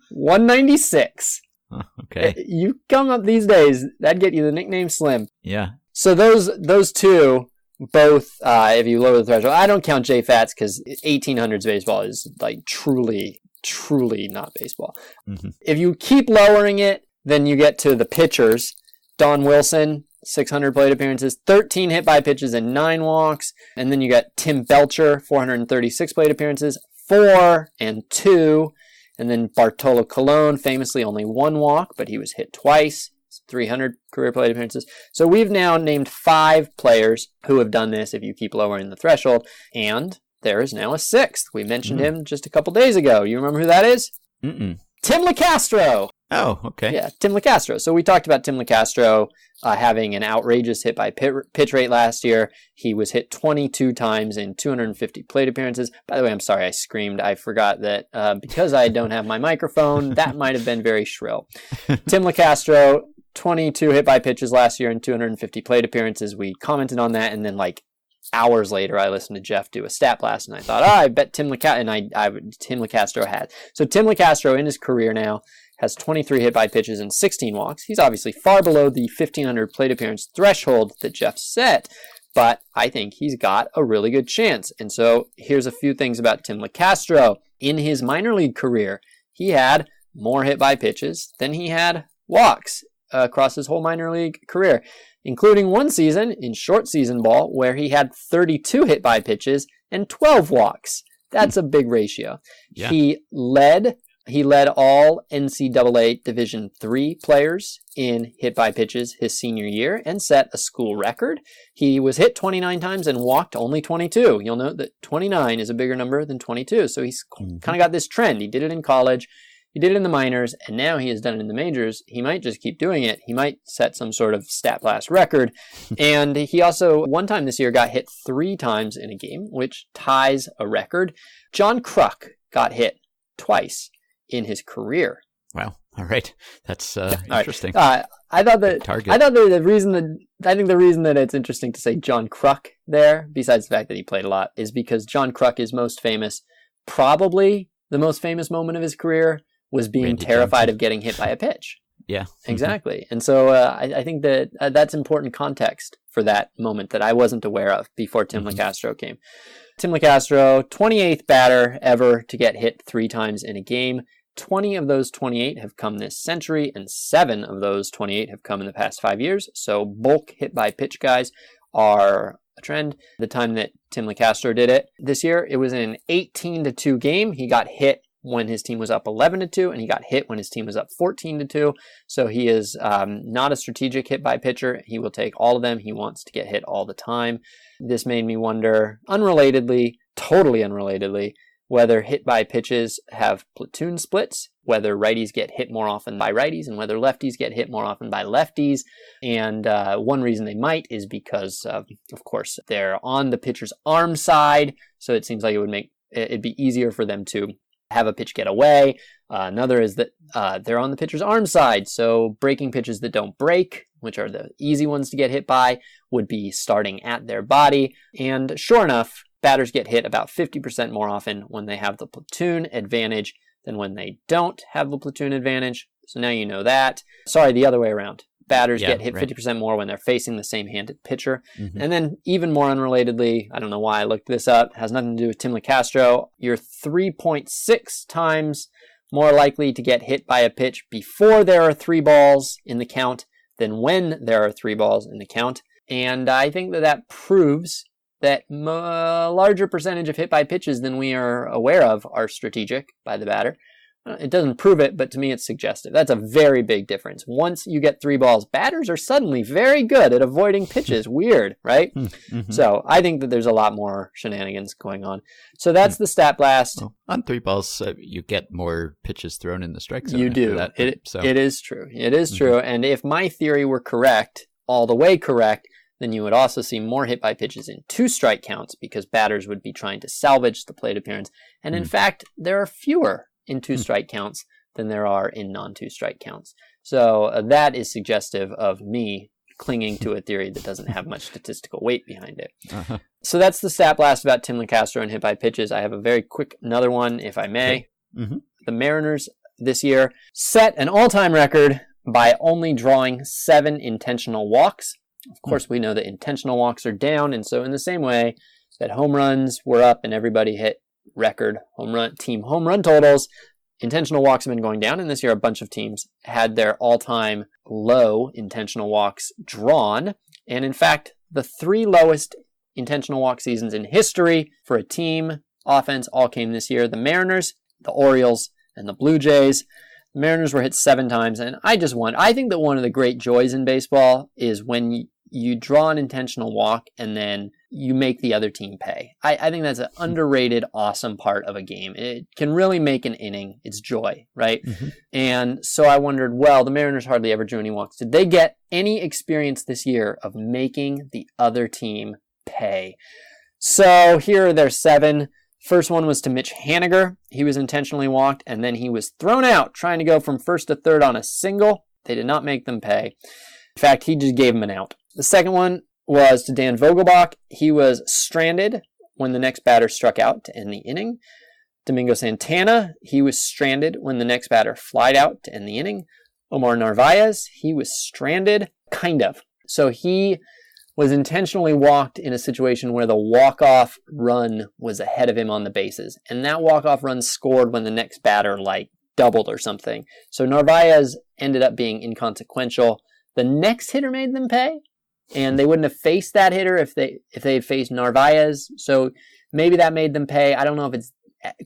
196. [laughs] okay. You come up these days, that'd get you the nickname Slim. Yeah. So those those two both, uh, if you lower the threshold, I don't count J Faatz because 1800s baseball is like truly, truly not baseball. Mhm. If you keep lowering it, then you get to the pitchers. Don Wilson, 600 plate appearances, 13 hit by pitches, and nine walks. And then you got Tim Belcher, 436 plate appearances, four and two. And then Bartolo Colon, famously only one walk, but he was hit twice. 300 career plate appearances. So we've now named five players who have done this if you keep lowering the threshold. And there is now a sixth. We mentioned Mm. him just a couple days ago. You remember who that is? Mm-mm. Tim Locastro. Oh, okay. Yeah, Tim Locastro. So we talked about Tim Locastro uh, having an outrageous hit by pit, pitch rate last year. He was hit 22 times in 250 plate appearances. By the way, I'm sorry I screamed. I forgot that uh, because I don't have my microphone, [laughs] that might have been very shrill. Tim Locastro, 22 hit by pitches last year in 250 plate appearances. We commented on that, and then like hours later, I listened to Jeff do a stat blast, and I thought, oh, I bet Tim Locastro, and I, I, Tim Locastro had. So Tim Locastro in his career now has 23 hit by pitches and 16 walks. He's obviously far below the 1500 plate appearance threshold that Jeff set, but I think he's got a really good chance. And so here's a few things about Tim Locastro. In his minor league career, he had more hit by pitches than he had walks. across his whole minor league career, including one season in short season ball where he had 32 hit by pitches and 12 walks. That's a big ratio. Yeah. He led he led all NCAA Division three players in hit by pitches his senior year and set a school record. He was hit 29 times and walked only 22. You'll note that 29 is a bigger number than 22. So he's Mhm. kind of got this trend. He did it in college, he did it in the minors, and now he has done it in the majors. He might just keep doing it. He might set some sort of stat blast record. [laughs] and he also, one time this year, got hit three times in a game, which ties a record. John Kruk got hit twice in his career. Wow. All right. That's uh, [laughs] right. interesting. Uh, I thought that Target. I thought that the reason that I think the reason that it's interesting to say John Kruk there, besides the fact that he played a lot, is because John Kruk is most famous. Probably the most famous moment of his career was being Randy terrified Johnson. of getting hit by a pitch. [laughs] yeah. [laughs] Exactly, and so uh, I, I think that uh, that's important context for that moment that I wasn't aware of before Tim Mhm. Locastro came. Tim Locastro, 28th batter ever to get hit three times in a game. 20 of those 28 have come this century, and seven of those 28 have come in the past five years. So bulk hit by pitch guys are a trend. The time that Tim Locastro did it this year, it was an 18 to 2 game. He got hit when his team was up 11 to 2, and he got hit when his team was up 14 to 2. So he is um, not a strategic hit by pitcher. He will take all of them. He wants to get hit all the time. This made me wonder, unrelatedly, totally unrelatedly, whether hit by pitches have platoon splits, whether righties get hit more often by righties, and whether lefties get hit more often by lefties. And uh, one reason they might is because, uh, of course, they're on the pitcher's arm side, so it seems like it would make it'd be easier for them to have a pitch get away. Uh, another is that uh, they're on the pitcher's arm side, so breaking pitches that don't break, which are the easy ones to get hit by, would be starting at their body. And sure enough, batters get hit about 50% more often when they have the platoon advantage than when they don't have the platoon advantage. So now you know that. Sorry, the other way around. Batters Yeah, get hit right. 50% more when they're facing the same handed pitcher. Mhm. And then, even more unrelatedly, I don't know why I looked this up, has nothing to do with Tim Locastro. You're 3.6 times more likely to get hit by a pitch before there are three balls in the count than when there are three balls in the count. And I think that that proves that m- a larger percentage of hit by pitches than we are aware of are strategic by the batter. Uh, It doesn't prove it, but to me it's suggestive. That's a very big difference. Once you get three balls, batters are suddenly very good at avoiding pitches. [laughs] Weird, right? Mhm. So I think that there's a lot more shenanigans going on. So that's the stat blast. Well, on three balls, uh, you get more pitches thrown in the strike zone. you do. That, it, so it is true. It is Mhm. true. And if my theory were correct, all the way correct, then you would also see more hit by pitches in two strike counts because batters would be trying to salvage the plate appearance. And in Hmm. fact, there are fewer in two Hmm. strike counts than there are in non two strike counts. So uh, that is suggestive of me clinging to a theory that doesn't have much statistical weight behind it. uh-huh. So that's the stat blast about Tim Locastro and hit by pitches. I have a very quick another one, if I may. Mhm. The Mariners this year set an all-time record by only drawing seven intentional walks. Of course, we know that intentional walks are down, and so in the same way that home runs were up and everybody hit record home run team home run totals, intentional walks have been going down, and this year a bunch of teams had their all-time low intentional walks drawn. And in fact, the three lowest intentional walk seasons in history for a team offense all came this year. The Mariners, the Orioles, and the Blue Jays. Mariners were hit seven times, and I just want. I think that one of the great joys in baseball is when you, you draw an intentional walk and then you make the other team pay. I, I think that's an underrated, awesome part of a game. It can really make an inning. It's joy, right? Mhm. And so I wondered, well, the Mariners hardly ever drew any walks. Did they get any experience this year of making the other team pay? So here are their seven. First one was to Mitch Haniger. He was intentionally walked, and then he was thrown out trying to go from first to third on a single. They did not make them pay. In fact, he just gave him an out. The second one was to Dan Vogelbach. He was stranded when the next batter struck out to end the inning. Domingo Santana, he was stranded when the next batter flied out to end the inning. Omar Narvaez, he was stranded, kind of. So he was intentionally walked in a situation where the walk-off run was ahead of him on the bases. And that walk-off run scored when the next batter like doubled or something. So Narvaez ended up being inconsequential. The next hitter made them pay, and they wouldn't have faced that hitter if they if they had faced Narvaez. So maybe that made them pay. I don't know if it's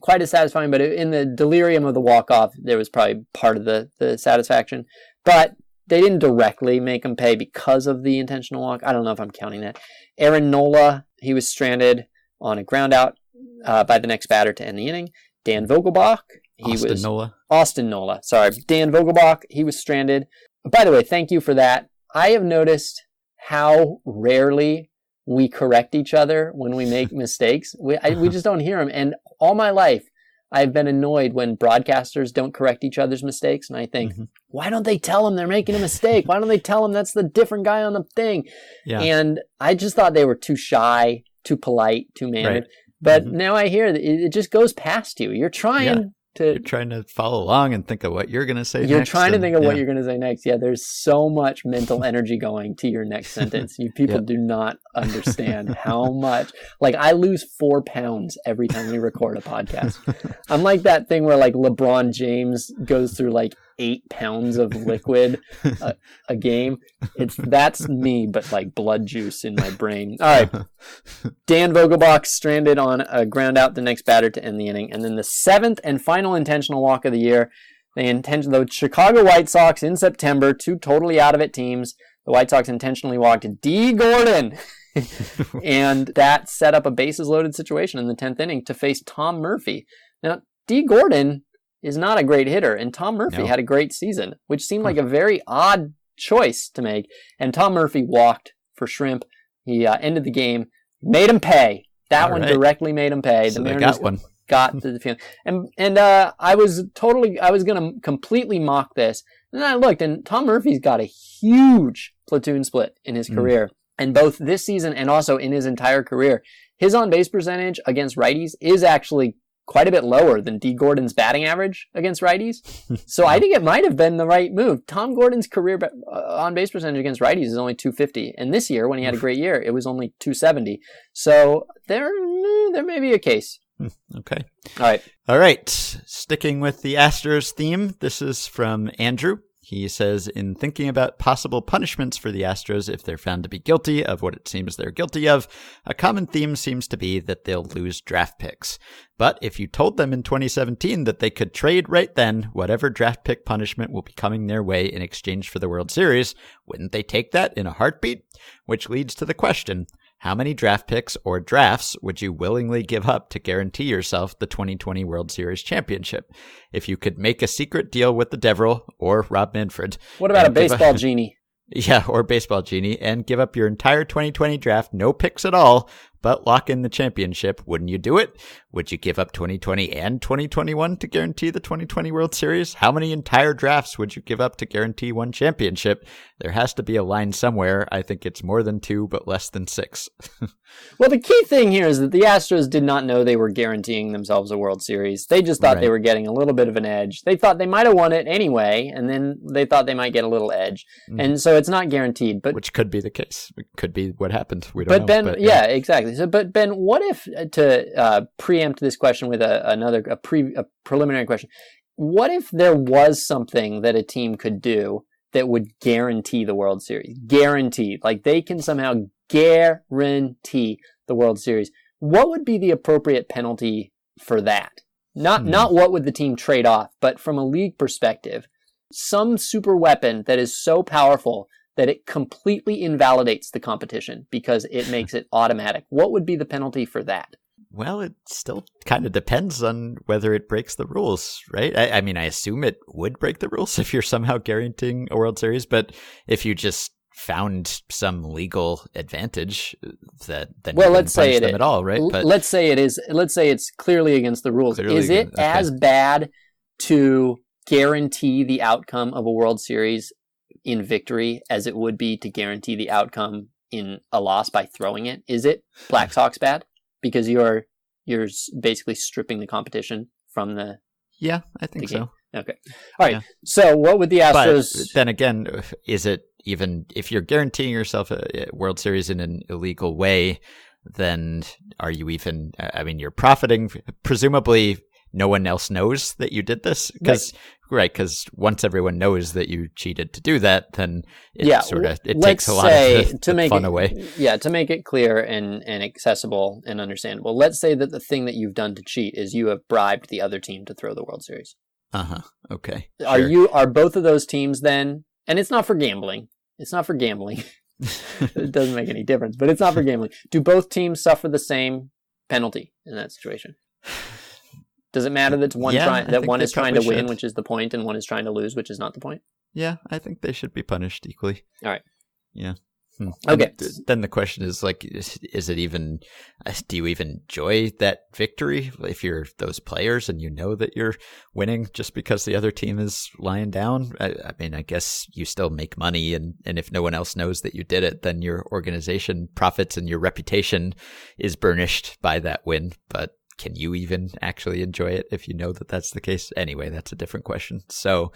quite as satisfying, but in the delirium of the walk off, there was probably part of the the satisfaction. But they didn't directly make him pay because of the intentional walk. I don't know if I'm counting that. Aaron Nola, he was stranded on a ground out uh, by the next batter to end the inning. Dan Vogelbach, he Austin was Nola. Austin Nola. Sorry, Dan Vogelbach. He was stranded. By the way, thank you for that. I have noticed how rarely we correct each other when we make [laughs] mistakes. We I, we just don't hear them. And all my life, I've been annoyed when broadcasters don't correct each other's mistakes. And I think, Mhm. why don't they tell them they're making a mistake? Why don't they tell them that's the different guy on the thing? Yeah. And I just thought they were too shy, too polite, too mannered. Right. But Mhm. now I hear that it, it just goes past you. You're trying to You're trying to follow along and think of what you're going to say. you're trying to and- think of what you're going to say next. Yeah, there's so much mental energy going to your next [laughs] sentence. You people Yeah. do not understand how much. Like I lose four pounds every time we record a podcast. [laughs] I'm like that thing where like LeBron James goes through like eight pounds of liquid a, [laughs] a game. It's that's me, but like blood juice in my brain. All right, [laughs] Dan Vogelbach stranded on a ground out the next batter to end the inning. And then the seventh and final intentional walk of the year, they intention the Chicago White Sox in September, two totally out of it teams. The White Sox intentionally walked Dee Gordon. [laughs] and that set up a bases loaded situation in the 10th inning to face Tom Murphy. Now, Dee Gordon is not a great hitter, and Tom Murphy No. had a great season, which seemed like a very odd choice to make. And Tom Murphy walked for Shrimp. He uh, ended the game, made him pay. That All one right. directly made him pay. So the they Mariners got one. got to the field. And and uh, I was totally I was gonna completely mock this. And then I looked and Tom Murphy's got a huge platoon split in his Mm. career. And both this season and also in his entire career, his on base percentage against righties is actually quite a bit lower than Dee Gordon's batting average against righties. [laughs] So I think it might have been the right move. Tom Gordon's career uh, on base percentage against righties is only 250, and this year when he had a great year, it was only 270. So there, eh, there may be a case. Okay. All right. All right. Sticking with the Astros theme, this is from Andrew. He says, in thinking about possible punishments for the Astros if they're found to be guilty of what it seems they're guilty of, a common theme seems to be that they'll lose draft picks. But if you told them in 2017 that they could trade right then whatever draft pick punishment will be coming their way in exchange for the World Series, wouldn't they take that in a heartbeat? Which leads to the question how many draft picks or drafts would you willingly give up to guarantee yourself the 2020 World Series championship? If you could make a secret deal with the Devil or Rob Manfred. What about a baseball [laughs] genie? Yeah, or Baseball Genie, and give up your entire 2020 draft, no picks at all, but lock in the championship, wouldn't you do it? Would you give up 2020 and 2021 to guarantee the 2020 World Series? How many entire drafts would you give up to guarantee one championship? There has to be a line somewhere. I think it's more than two, but less than six. [laughs] Well, the key thing here is that the Astros did not know they were guaranteeing themselves a World Series. They just thought they were getting a little bit of an edge. They thought they might have won it anyway, and then they thought they might get a little edge. Mhm. And so it's not guaranteed. But Which could be the case. It could be what happened. We don't but know. Ben, but, yeah, exactly. So, but Ben, what if uh, to uh, preempt this question with a, another a pre a preliminary question? What if there was something that a team could do that would guarantee the World Series? Guaranteed, like they can somehow guarantee the World Series. What would be the appropriate penalty for that? Not Hmm. not what would the team trade off, but from a league perspective, some super weapon that is so powerful that it completely invalidates the competition because it makes it automatic. What would be the penalty for that? Well, it still kind of depends on whether it breaks the rules, right? I, I mean, I assume it would break the rules [laughs] if you're somehow guaranteeing a World Series, but if you just found some legal advantage, uh, that then Well, you let's say it them is. at all, right? But let's say it is. Let's say it's clearly against the rules. Is it against- okay. as bad to guarantee the outcome of a World Series in victory as it would be to guarantee the outcome in a loss by throwing it? Is it Black Sox bad because you're you're basically stripping the competition from the yeah, I think so. Okay. All right. Yeah. So what would the But Astros? then again, is it even if you're guaranteeing yourself a World Series in an illegal way? Then are you even? I mean, you're profiting presumably no one else knows that you did this because right because once everyone knows that you cheated to do that then it yeah, sort of it takes a lot of the, to the make fun it, away Yeah, to make it clear and, and accessible and understandable. Let's say that the thing that you've done to cheat is you have bribed the other team to throw the World Series. uh-huh okay Are sure. you are both of those teams then? And it's not for gambling. It's not for gambling. [laughs] it doesn't make any difference, but it's not for [laughs] gambling. Do both teams suffer the same penalty in that situation? [laughs] Does it matter that one Yeah, try, that one is trying to win, should. which is the point, and one is trying to lose, which is not the point? yeah i think they should be punished equally All right. yeah Hmm. Okay. And then the question is like, is, is it even? Do you even enjoy that victory if you're those players and you know that you're winning just because the other team is lying down? I, I mean, I guess you still make money, and and if no one else knows that you did it, then your organization profits and your reputation is burnished by that win. But can you even actually enjoy it if you know that that's the case? Anyway, that's a different question. So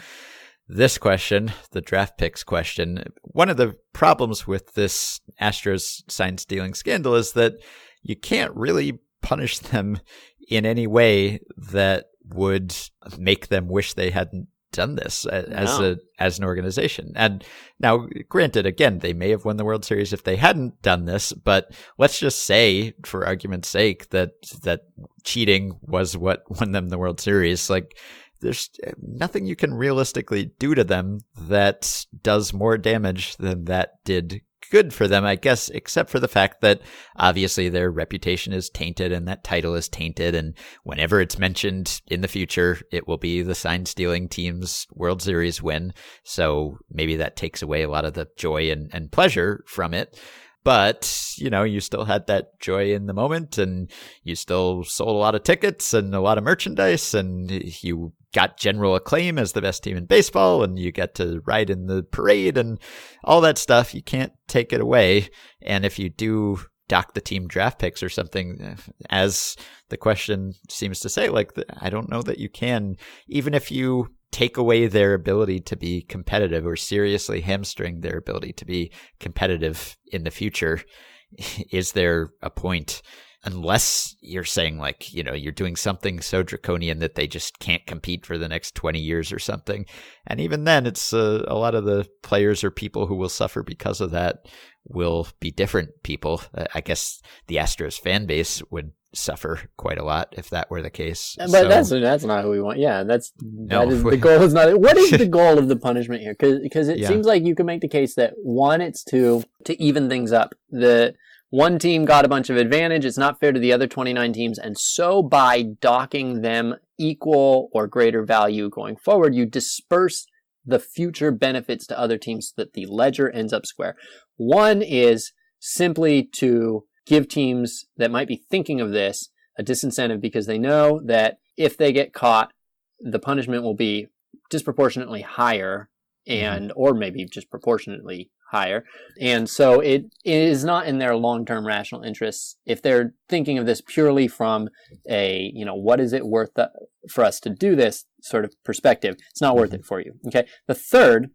this question, the draft picks question, one of the problems with this Astros sign stealing scandal is that you can't really punish [laughs] them in any way that would make them wish they hadn't done this as No. a as an organization. And now granted again they may have won the World Series if they hadn't done this, but let's just say for argument's sake that that cheating was what [laughs] won them the World Series like there's eh, nothing you can realistically do to them that does more damage than that did good for them, I guess, except for the fact that obviously their reputation is tainted and that title is tainted. And whenever it's mentioned in the future, it will be the sign stealing team's World Series win. So maybe that takes away a lot of the joy and, and pleasure from it. But, you know, you still had that joy in the moment and you still sold a lot of tickets and a lot of merchandise and you got general acclaim as the best team in baseball and you get to ride in the parade and all that stuff. You can't take it away. And if you do dock the team draft picks or something, as the question seems to say, like, I don't know that you can, even if you take away their ability to be competitive or seriously hamstring their ability to be competitive in the future. [laughs] Is there a point? Unless you're saying, like, you know, you're doing something so draconian that they just can't compete for the next 20 years or something. And even then, it's uh, a lot of the players or people who will suffer because of that will be different people. Uh, I guess the Astros fan base would suffer quite a lot if that were the case. But So- that's that's not who we want. Yeah, that's No. that is, the [laughs] goal is not. What is the [laughs] goal of the punishment here? Because it Yeah. seems like you can make the case that one, it's to to even things up. The one team got a bunch of advantage. It's not fair to the other 29 teams, and so by docking them equal or greater value going forward, you disperse the future benefits to other teams so that the ledger ends up square. One is simply to give teams that might be thinking of this a disincentive because they know that if they get caught, the punishment will be disproportionately higher mm-hmm. and or maybe just proportionately higher. And so it is not in their long-term rational interests if they're thinking of this purely from a, you know, what is it worth the, for us to do this sort of perspective. It's not worth it for you. Okay? The third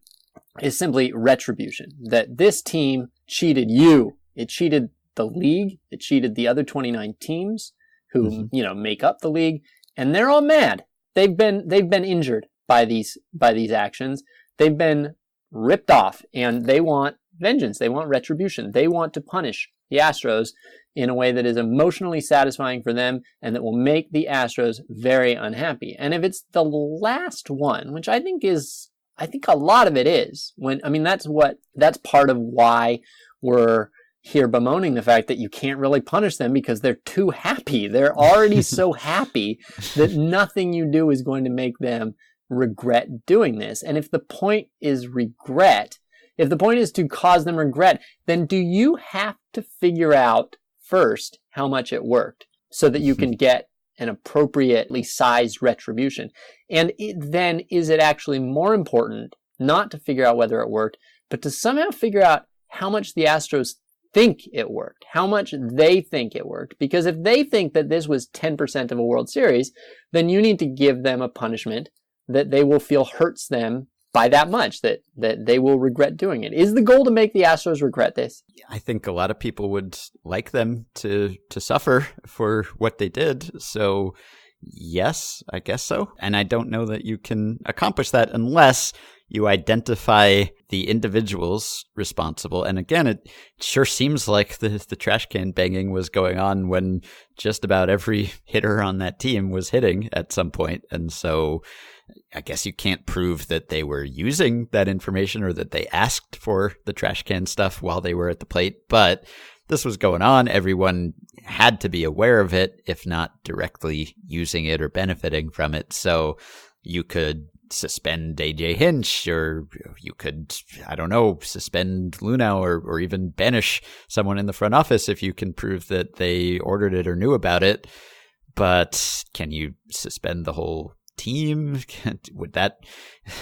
is simply retribution. That this team cheated you. It cheated the league. It cheated the other 29 teams who, Mhm. you know, make up the league. And they're all mad. They've been, they've been injured by these, by these actions. They've been ripped off and they want vengeance. They want retribution. They want to punish the Astros in a way that is emotionally satisfying for them and that will make the Astros very unhappy. And if it's the last one, which I think is, I think a lot of it is when, I mean, that's what, that's part of why we're here bemoaning the fact that you can't really punish them because they're too happy. They're already [laughs] so happy that nothing you do is going to make them regret doing this. And if the point is regret, if the point is to cause them regret, then do you have to figure out first how much it worked so that you mm-hmm. can get an appropriately sized retribution? And it, then is it actually more important not to figure out whether it worked, but to somehow figure out how much the Astros think it worked, how much they think it worked. Because if they think that this was 10% of a World Series, then you need to give them a punishment that they will feel hurts them by that much, that, that they will regret doing it. Is the goal to make the Astros regret this? I think a lot of people would like them to to suffer for what they did. So yes, I guess so. And I don't know that you can accomplish that unless you identify the individuals responsible. And again, it sure seems like the, the trash can banging was going on when just about every hitter on that team was hitting at some point. And so I guess you can't prove that they were using that information or that they asked for the trash can stuff while they were at the plate. But this was going on. Everyone had to be aware of it, if not directly using it or benefiting from it. So you could suspend AJ Hinch, or you could, I don't know, suspend Luhnow, or, or even banish someone in the front office if you can prove that they ordered it or knew about it. But can you suspend the whole team? Would that,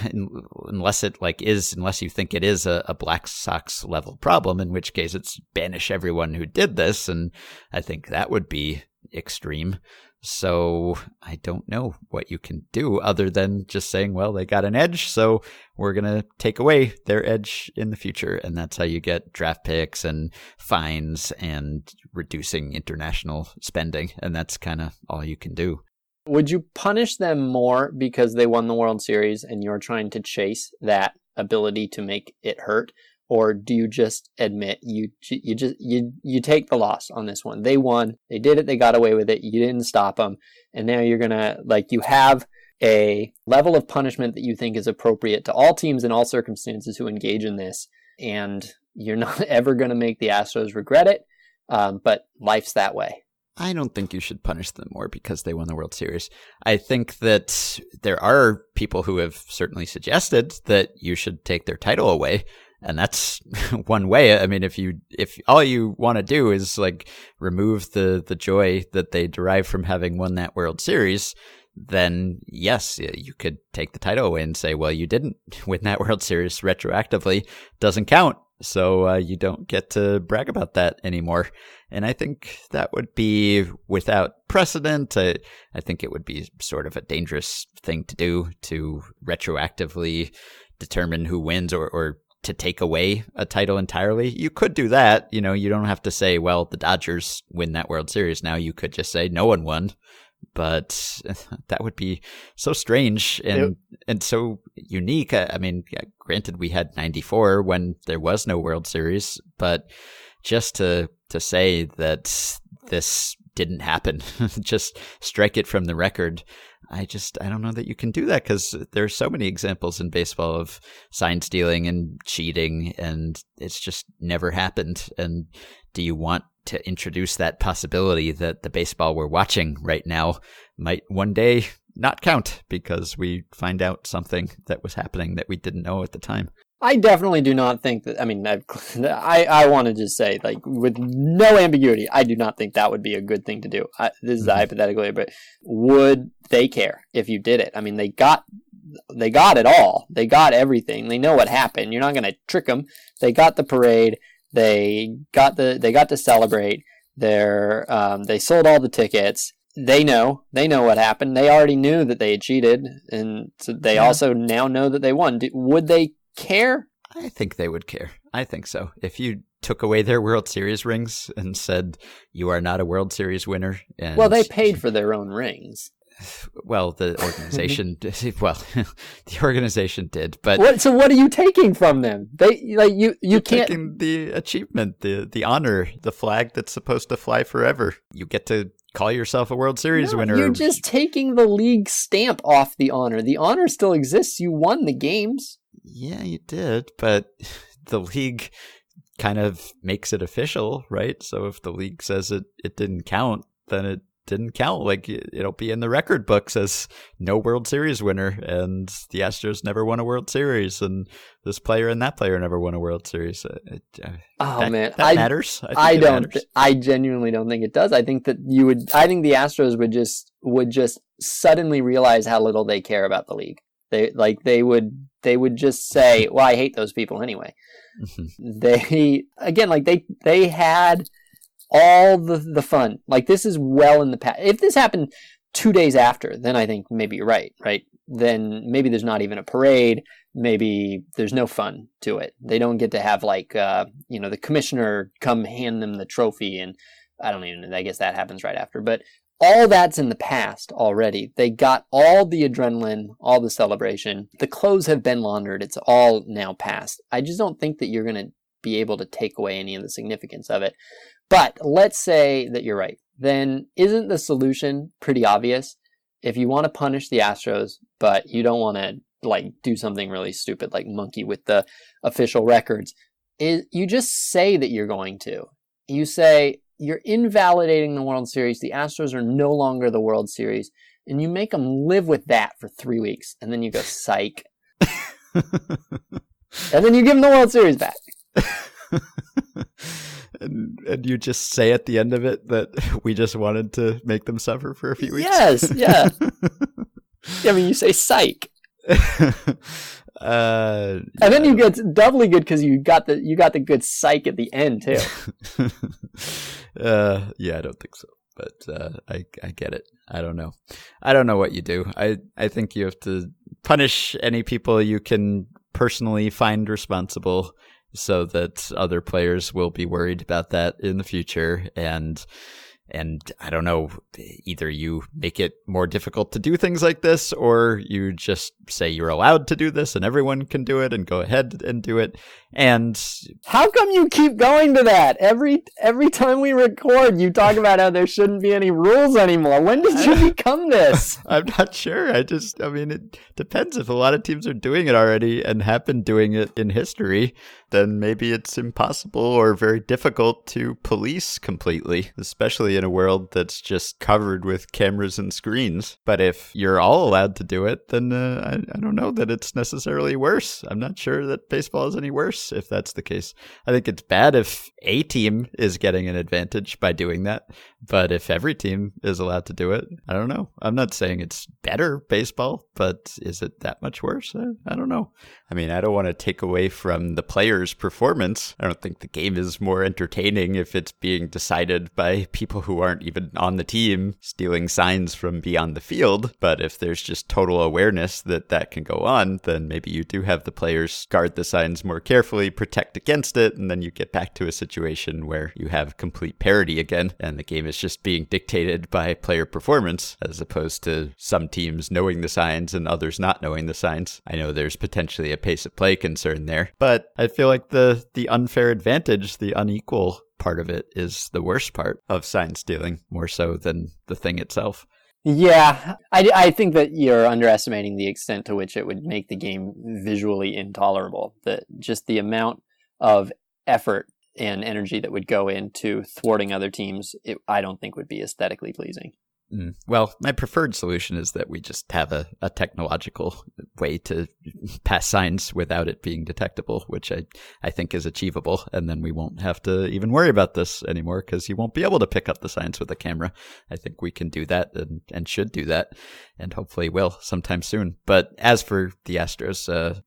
unless it like is, unless you think it is a, a Black Sox level problem, in which case it's banish everyone who did this, and I think that would be extreme. So I don't know what you can do other than just saying, well, they got an edge, so we're going to take away their edge in the future. And that's how you get draft picks and fines and reducing international spending. And that's kind of all you can do. Would you punish them more because they won the World Series and you're trying to chase that ability to make it hurt? Or do you just admit you you just you you take the loss on this one? They won, they did it, they got away with it. You didn't stop them, and now you're gonna like you have a level of punishment that you think is appropriate to all teams in all circumstances who engage in this, and you're not [laughs] ever gonna make the Astros regret it. Um, but life's that way. I don't think you should punish them more because they won the World Series. I think that there are people who have certainly suggested that you should take their title away. And that's [laughs] one way. I mean, if you, if all you want to do is like remove the, the joy that they derive from having won that World Series, then yes, you could take the title away and say, well, you didn't [laughs] win that World Series retroactively. Doesn't count. So uh, you don't get to brag about that anymore. And I think that would be without precedent. I, I think it would be sort of a dangerous thing to do to retroactively determine who wins or, or to take away a title entirely. You could do that. You know, you don't have to say, well, the Dodgers win that World Series now. You could just say no one won. But [laughs] that would be so strange and and so unique. I, I mean, granted, we had '94 when there was no World Series, but just to to say that this didn't happen, [laughs] just strike it from the record. I just I don't know that you can do that because there are so many examples in baseball of sign stealing and cheating, and it's just never happened. And do you want to introduce that possibility that the baseball we're watching right now might one day not count because we find out something that was happening that we didn't know at the time? I definitely do not think that. I mean, I [laughs] I, I want to just say, like, with no ambiguity, I do not think that would be a good thing to do. I, this is Mhm. hypothetically, but would they care if you did it? I mean, they got they got it all. They got everything. They know what happened. You're not going to trick them. They got the parade. They got the they got to celebrate. They're um, they sold all the tickets. They know they know what happened. They already knew that they had cheated, and so they Yeah. also now know that they won. Would they care? I think they would care. I think so. If you took away their World Series rings and said you are not a World Series winner, and Well, they paid [laughs] for their own rings. well, the organization, [laughs] [laughs] well, the organization did, but What? So what are you taking from them? They like you. You You're can't. taking the achievement, the the honor, the flag that's supposed to fly forever. You get to call yourself a World Series No, winner. You're just taking the league stamp off the honor. The honor still exists. You won the games. yeah, you did, but [laughs] the league kind of makes it official, right? So if the league says it it didn't count, then it didn't count. Like it- it'll be in the record books as no World Series winner, and the Astros never won a World Series, and this player and that player never won a World Series. Uh, it- uh, Oh that, man, that I matters. I, I don't. matters. th- I genuinely don't think it does. I think that you would. I think the Astros would just would just suddenly realize how little they care about the league. They like they would they would just say, "Well, I hate those people anyway." [laughs] They again like they they had all the the fun like this is well in the past if this happened two days after then i think maybe you're right right then maybe there's not even a parade maybe there's no fun to it they don't get to have like uh you know the commissioner come hand them the trophy and i don't even i guess that happens right after but all that's in the past already. They got all the adrenaline, all the celebration. The clothes have been laundered. It's all now past. I just don't think that you're going to be able to take away any of the significance of it. But let's say that you're right. Then isn't the solution pretty obvious? If you want to punish the Astros, but you don't want to like do something really stupid like monkey with the official records, is you just say that you're going to. You say you're invalidating the World Series. The Astros are no longer the World Series, and you make them live with that for three weeks, and then you go psych, [laughs] and then you give them the World Series back. [laughs] and, and you just say at the end of it that [laughs] we just wanted to make them suffer for a few weeks. Yes, yeah. [laughs] I mean, you say psych, [laughs] uh, and then you get doubly good because you got the you got the good psych at the end too. uh, yeah, I don't think so, but uh, I I get it. I don't know. I don't know what you do. I I think you have to punish any people you can personally find responsible, so that other players will be worried about that in the future and. And I don't know, either you make it more difficult to do things like this, or you just say you're allowed to do this and everyone can do it and go ahead and do it. And How come you keep going to that every every time we record? You talk about how there shouldn't be any rules anymore. When did you [laughs] become this? I'm not sure. I just, I mean, it depends. If a lot of teams are doing it already and have been doing it in history, then maybe it's impossible or very difficult to police completely, especially in a world that's just covered with cameras and screens. But if you're all allowed to do it, then uh, I, I don't know that it's necessarily worse. I'm not sure that baseball is any worse if that's the case. I think it's bad if a team is getting an advantage by doing that. But if every team is allowed to do it, I don't know. I'm not saying it's better baseball, but is it that much worse? I, I don't know. I mean, I don't want to take away from the player's performance. I don't think the game is more entertaining if it's being decided by people who aren't even on the team stealing signs from beyond the field. But if there's just total awareness that that can go on, then maybe you do have the players guard the signs more carefully, protect against it, and then you get back to a situation where you have complete parity again, and the game is just being dictated by player performance as opposed to some teams knowing the signs and others not knowing the signs. I know there's potentially a pace of play concern there, but I feel like the the unfair advantage, the unequal part of it is the worst part of sign stealing more so than the thing itself. Yeah, I, I think that you're underestimating the extent to which it would make the game visually intolerable. That just the amount of effort and energy that would go into thwarting other teams, it, I don't think would be aesthetically pleasing. Mm. Well, my preferred solution is that we just have a, a technological way to pass signs without it being detectable, which I, I think is achievable. And then we won't have to even worry about this anymore because you won't be able to pick up the signs with a camera. I think we can do that and, and should do that and hopefully will sometime soon. But as for the Astros, uh,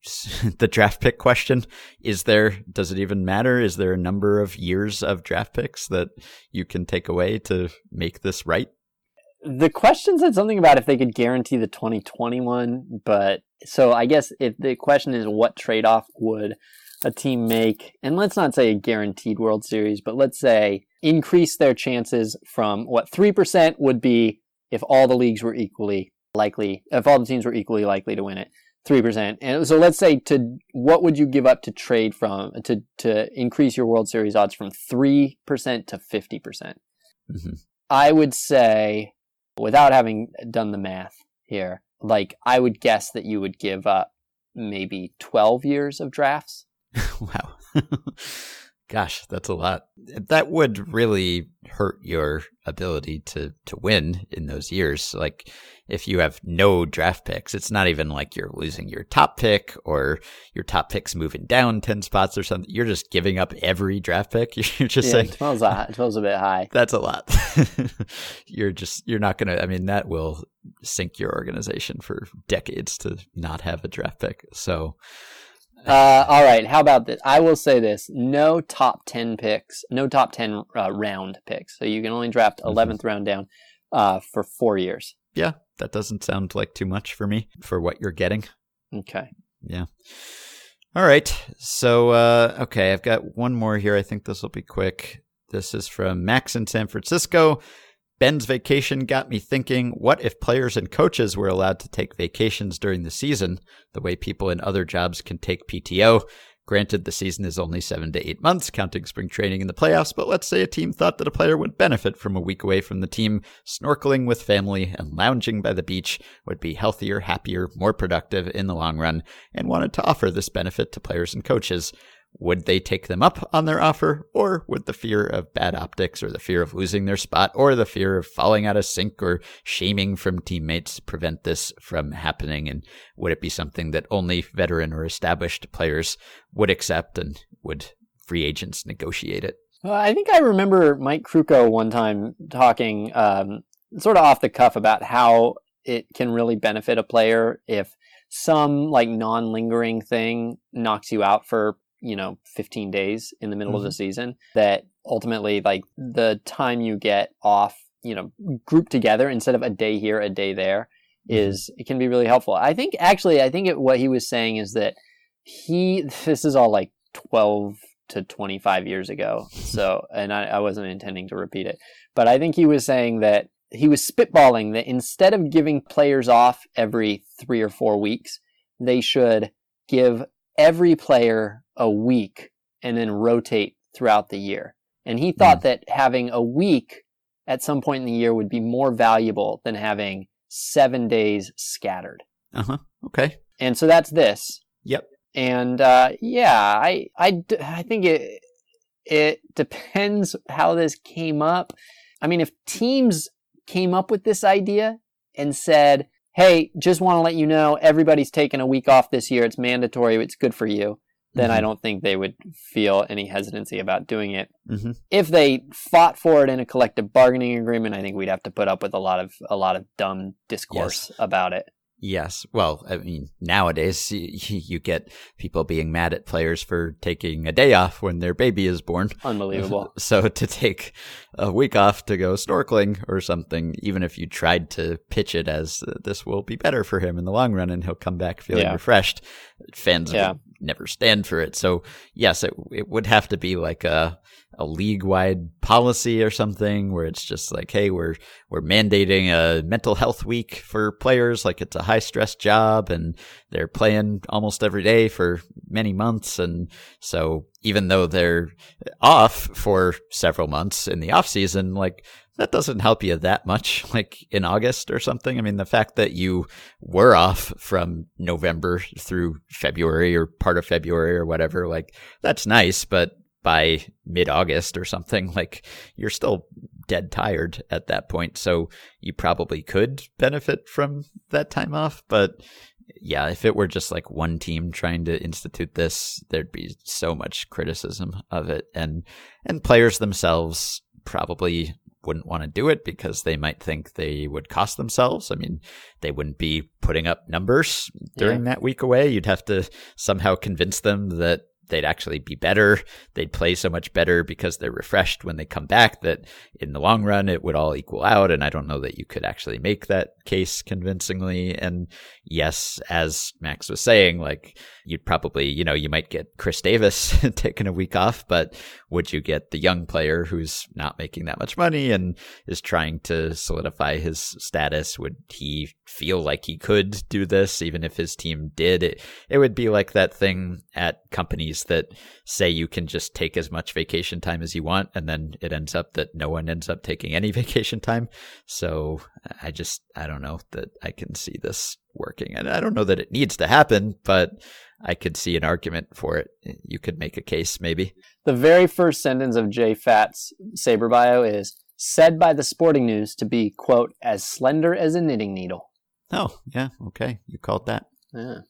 [laughs] the draft pick question, is there, does it even matter? Is there a number of years of draft picks that you can take away to make this right? The question said something about if they could guarantee the 2021, but so I guess if the question is what trade off would a team make, and let's not say a guaranteed World Series, but let's say increase their chances from what 3% would be if all the leagues were equally likely, if all the teams were equally likely to win it. 3%. And so let's say to what would you give up to trade from to to increase your World Series odds from 3% to 50%? percent Mhm. I would say without having done the math here, like I would guess that you would give up maybe 12 years of drafts. [laughs] wow. [laughs] Gosh, that's a lot. That would really hurt your ability to to win in those years. Like if you have no draft picks, it's not even like you're losing your top pick or your top pick's moving down 10 spots or something. You're just giving up every draft pick. [laughs] You're just yeah, saying 12's a, 12's a bit high. [laughs] that's a lot. [laughs] you're just you're not going to I mean that will sink your organization for decades to not have a draft pick. So Uh, all right, how about this? I will say this: no top ten picks, no top ten uh, round picks. So you can only draft Mhm. 11th round down uh, for four years. yeah, that doesn't sound like too much for me for what you're getting. Okay. Yeah. All right. So, uh, okay, I've got one more here. I think this will be quick. This is from Max in San Francisco. Ben's vacation got me thinking what if players and coaches were allowed to take vacations during the season, the way people in other jobs can take PTO? Granted, the season is only seven to eight months, counting spring training in the playoffs, but let's say a team thought that a player would benefit from a week away from the team, snorkeling with family and lounging by the beach would be healthier, happier, more productive in the long run, and wanted to offer this benefit to players and coaches. Would they take them up on their offer, or would the fear of bad optics, or the fear of losing their spot, or the fear of falling out of sync, or shaming from teammates prevent this from happening? And would it be something that only veteran or established players would accept, and would free agents negotiate it? I think I remember Mike Krukow one time talking um, sort of off the cuff about how it can really benefit a player if some like non-lingering thing knocks you out for you know 15 days in the middle of the mm-hmm. season that ultimately like the time you get off you know grouped together instead of a day here a day there mm-hmm. is it can be really helpful. I think actually i think it, what he was saying is that he this is all like 12 to 25 years ago so and I, I wasn't intending to repeat it but i think he was saying that he was spitballing that instead of giving players off every three or four weeks they should give every player a week and then rotate throughout the year. And he thought that having a week at some point in the year would be more valuable than having seven days scattered. Uh huh. Okay. And so that's this. Yep. And uh, yeah, I think it it depends how this came up. I mean, if teams came up with this idea and said, "Hey, just want to let you know, everybody's taking a week off this year. It's mandatory. It's good for you." Then I Mhm. don't think they would feel any hesitancy about doing it. Mm-hmm. If they fought for it in a collective bargaining agreement, I think we'd have to put up with a lot of a lot of dumb discourse about it. Yes. Well, I mean, nowadays [laughs] you get people being mad at players for taking a day off when their baby is born. Unbelievable. [laughs] So to take a week off to go snorkeling or something, even if you tried to pitch it as uh, this will be better for him in the long run and he'll come back feeling Yeah. refreshed, fans Yeah. never stand for it. So yes, it it would have to be like a a league wide policy or something where it's just like, hey, we're we're mandating a mental health week for players, like it's a high stress job and they're playing almost every day for many months and so even though they're off for several months in the off season, like that doesn't help you that much, [laughs] like in August or something. I mean, the fact that you were off from November through February or part of February or whatever, like that's nice, but by mid August or something, [laughs] like you're still dead tired at that point. So you probably could benefit from that time off, but yeah, if it were just like one team trying to institute this, there'd be so much criticism of it, and and players themselves probably wouldn't want to do it because they might think they would cost themselves. I mean, they wouldn't be putting up numbers during that week away. You'd have to somehow convince them that they'd actually be better. They'd play so much better because they're refreshed when they come back that in the long run it would all equal out. And I don't know that you could actually make that case convincingly. And yes, as Max was saying, like you'd probably, you know, you might get Chris Davis [laughs] taking a week off, but would you get the young player who's not making that much money and is trying to solidify his status? Would he feel like he could do this even if his team did? It, it would be like that thing at companies that say you can just take as much vacation time as you want, and then it ends up that no one ends up taking any [laughs] vacation time. So I just, I don't know that I can see this working. And I don't know that it needs to happen, but I could see an argument for it. You could make a case, maybe. The very first sentence of Jay Faatz's SABR bio is said by the Sporting News to be, quote, as slender as a knitting needle. Oh, yeah. Okay. You called that. Yeah.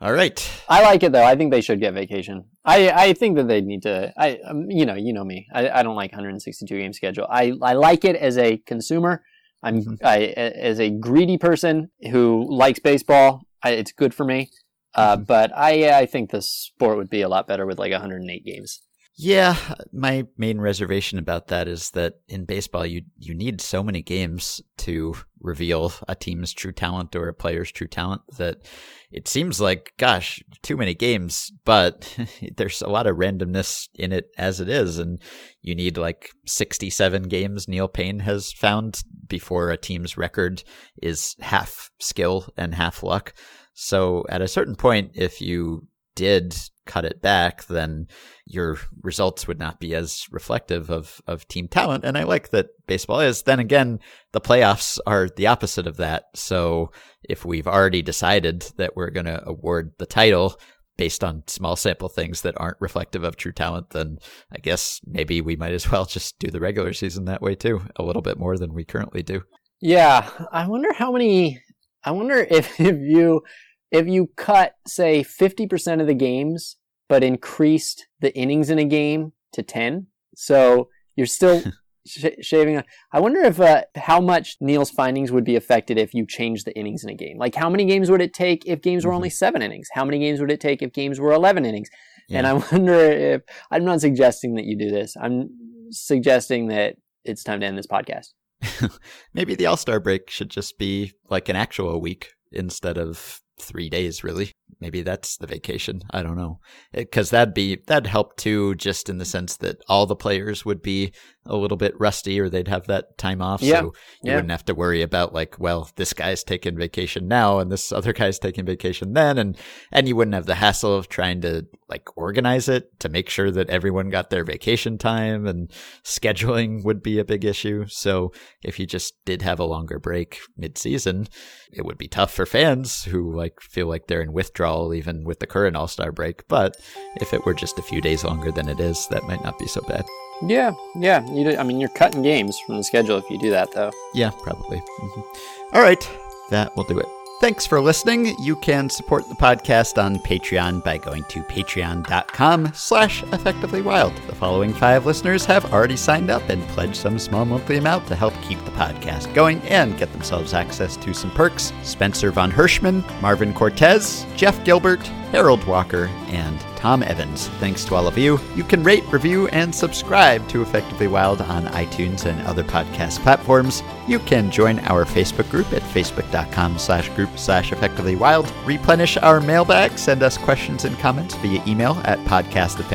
All right. I like it though. I think they should get vacation. I, I think that they need to. I um, you know you know me. I, I don't like 162 game schedule. I, I like it as a consumer. I'm Mhm. I as a greedy person who likes baseball. I, it's good for me. Uh, Mhm. but I I think the sport would be a lot better with like 108 games. Yeah, my main reservation about that is that in baseball you you need so many games to reveal a team's true talent or a player's true talent that it seems like gosh, too many games, but [laughs] there's a lot of randomness in it as it is and you need like 67 games Neil Paine has found before a team's record is half skill and half luck. So at a certain point if you did cut it back, then your results would not be as reflective of, of team talent. And I like that baseball is. Then again, the playoffs are the opposite of that. So if we've already decided that we're going to award the title based on small sample things that aren't reflective of true talent, then I guess maybe we might as well just do the regular season that way too, a little bit more than we currently do. Yeah, I wonder how many. I wonder if [laughs] if you if you cut say fifty percent of the games, but increased the innings in a game to ten, so you're still [laughs] sh- shaving. I wonder if uh, how much Neil's findings would be affected if you changed the innings in a game. Like how many games would it take if games were only seven innings? How many games would it take if games were eleven innings? And I [laughs] wonder if I'm not suggesting that you do this. I'm suggesting that it's time to end this podcast. [laughs] maybe the All Star break should just be like an actual week instead of three days, really. Maybe that's the vacation. I don't know. Because that'd be, that'd help too, just in the sense that all the players would be a little bit rusty or they'd have that time off. Yeah. So you Yeah. wouldn't have to worry about like, well, this guy's taking vacation now and this other guy's taking vacation then. And, and you wouldn't have the hassle of trying to like organize it to make sure that everyone got their vacation time and scheduling would be a big issue. So if you just did have a longer break mid season, it would be tough for fans who like feel like they're in withdrawal even with the current All Star break. But if it were just a few days longer than it is, that might not be so bad. Yeah, yeah. You do, I mean, you're cutting games from the schedule if you do that, though. Yeah, probably. Mhm. All right, that will do it. Thanks for listening. You can support the podcast on Patreon by going to patreon.com slash effectively wild. The following five listeners have already signed up and pledged some small monthly amount to help keep the podcast going and get themselves access to some perks. Spencer von Hirschman, Marvin Cortez, Jeff Gilbert, Harold Walker, and Tom Evans. Thanks to all of you. You can rate, review, and subscribe to Effectively Wild on iTunes and other podcast platforms. You can join our Facebook group at facebook.com slash group slash effectively wild. Replenish our mailbag. Send us questions and comments via email at podcast at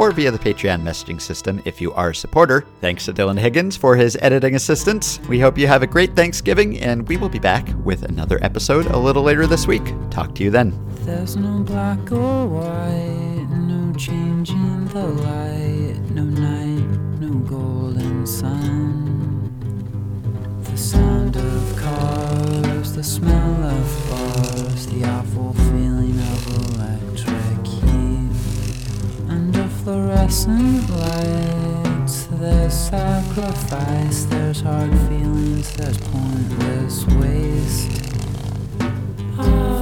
or via the Patreon messaging system if you are a supporter. Thanks to Dylan Higgins for his editing assistance. We hope you have a great Thanksgiving, and we will be back with another episode a little later this week. Talk to you then. There's no black or white, no change in the light, no night, no golden sun. The sound of cars, the smell of bars, the awful feeling fluorescent lights. There's sacrifice, there's hard feelings, there's pointless waste. Oh.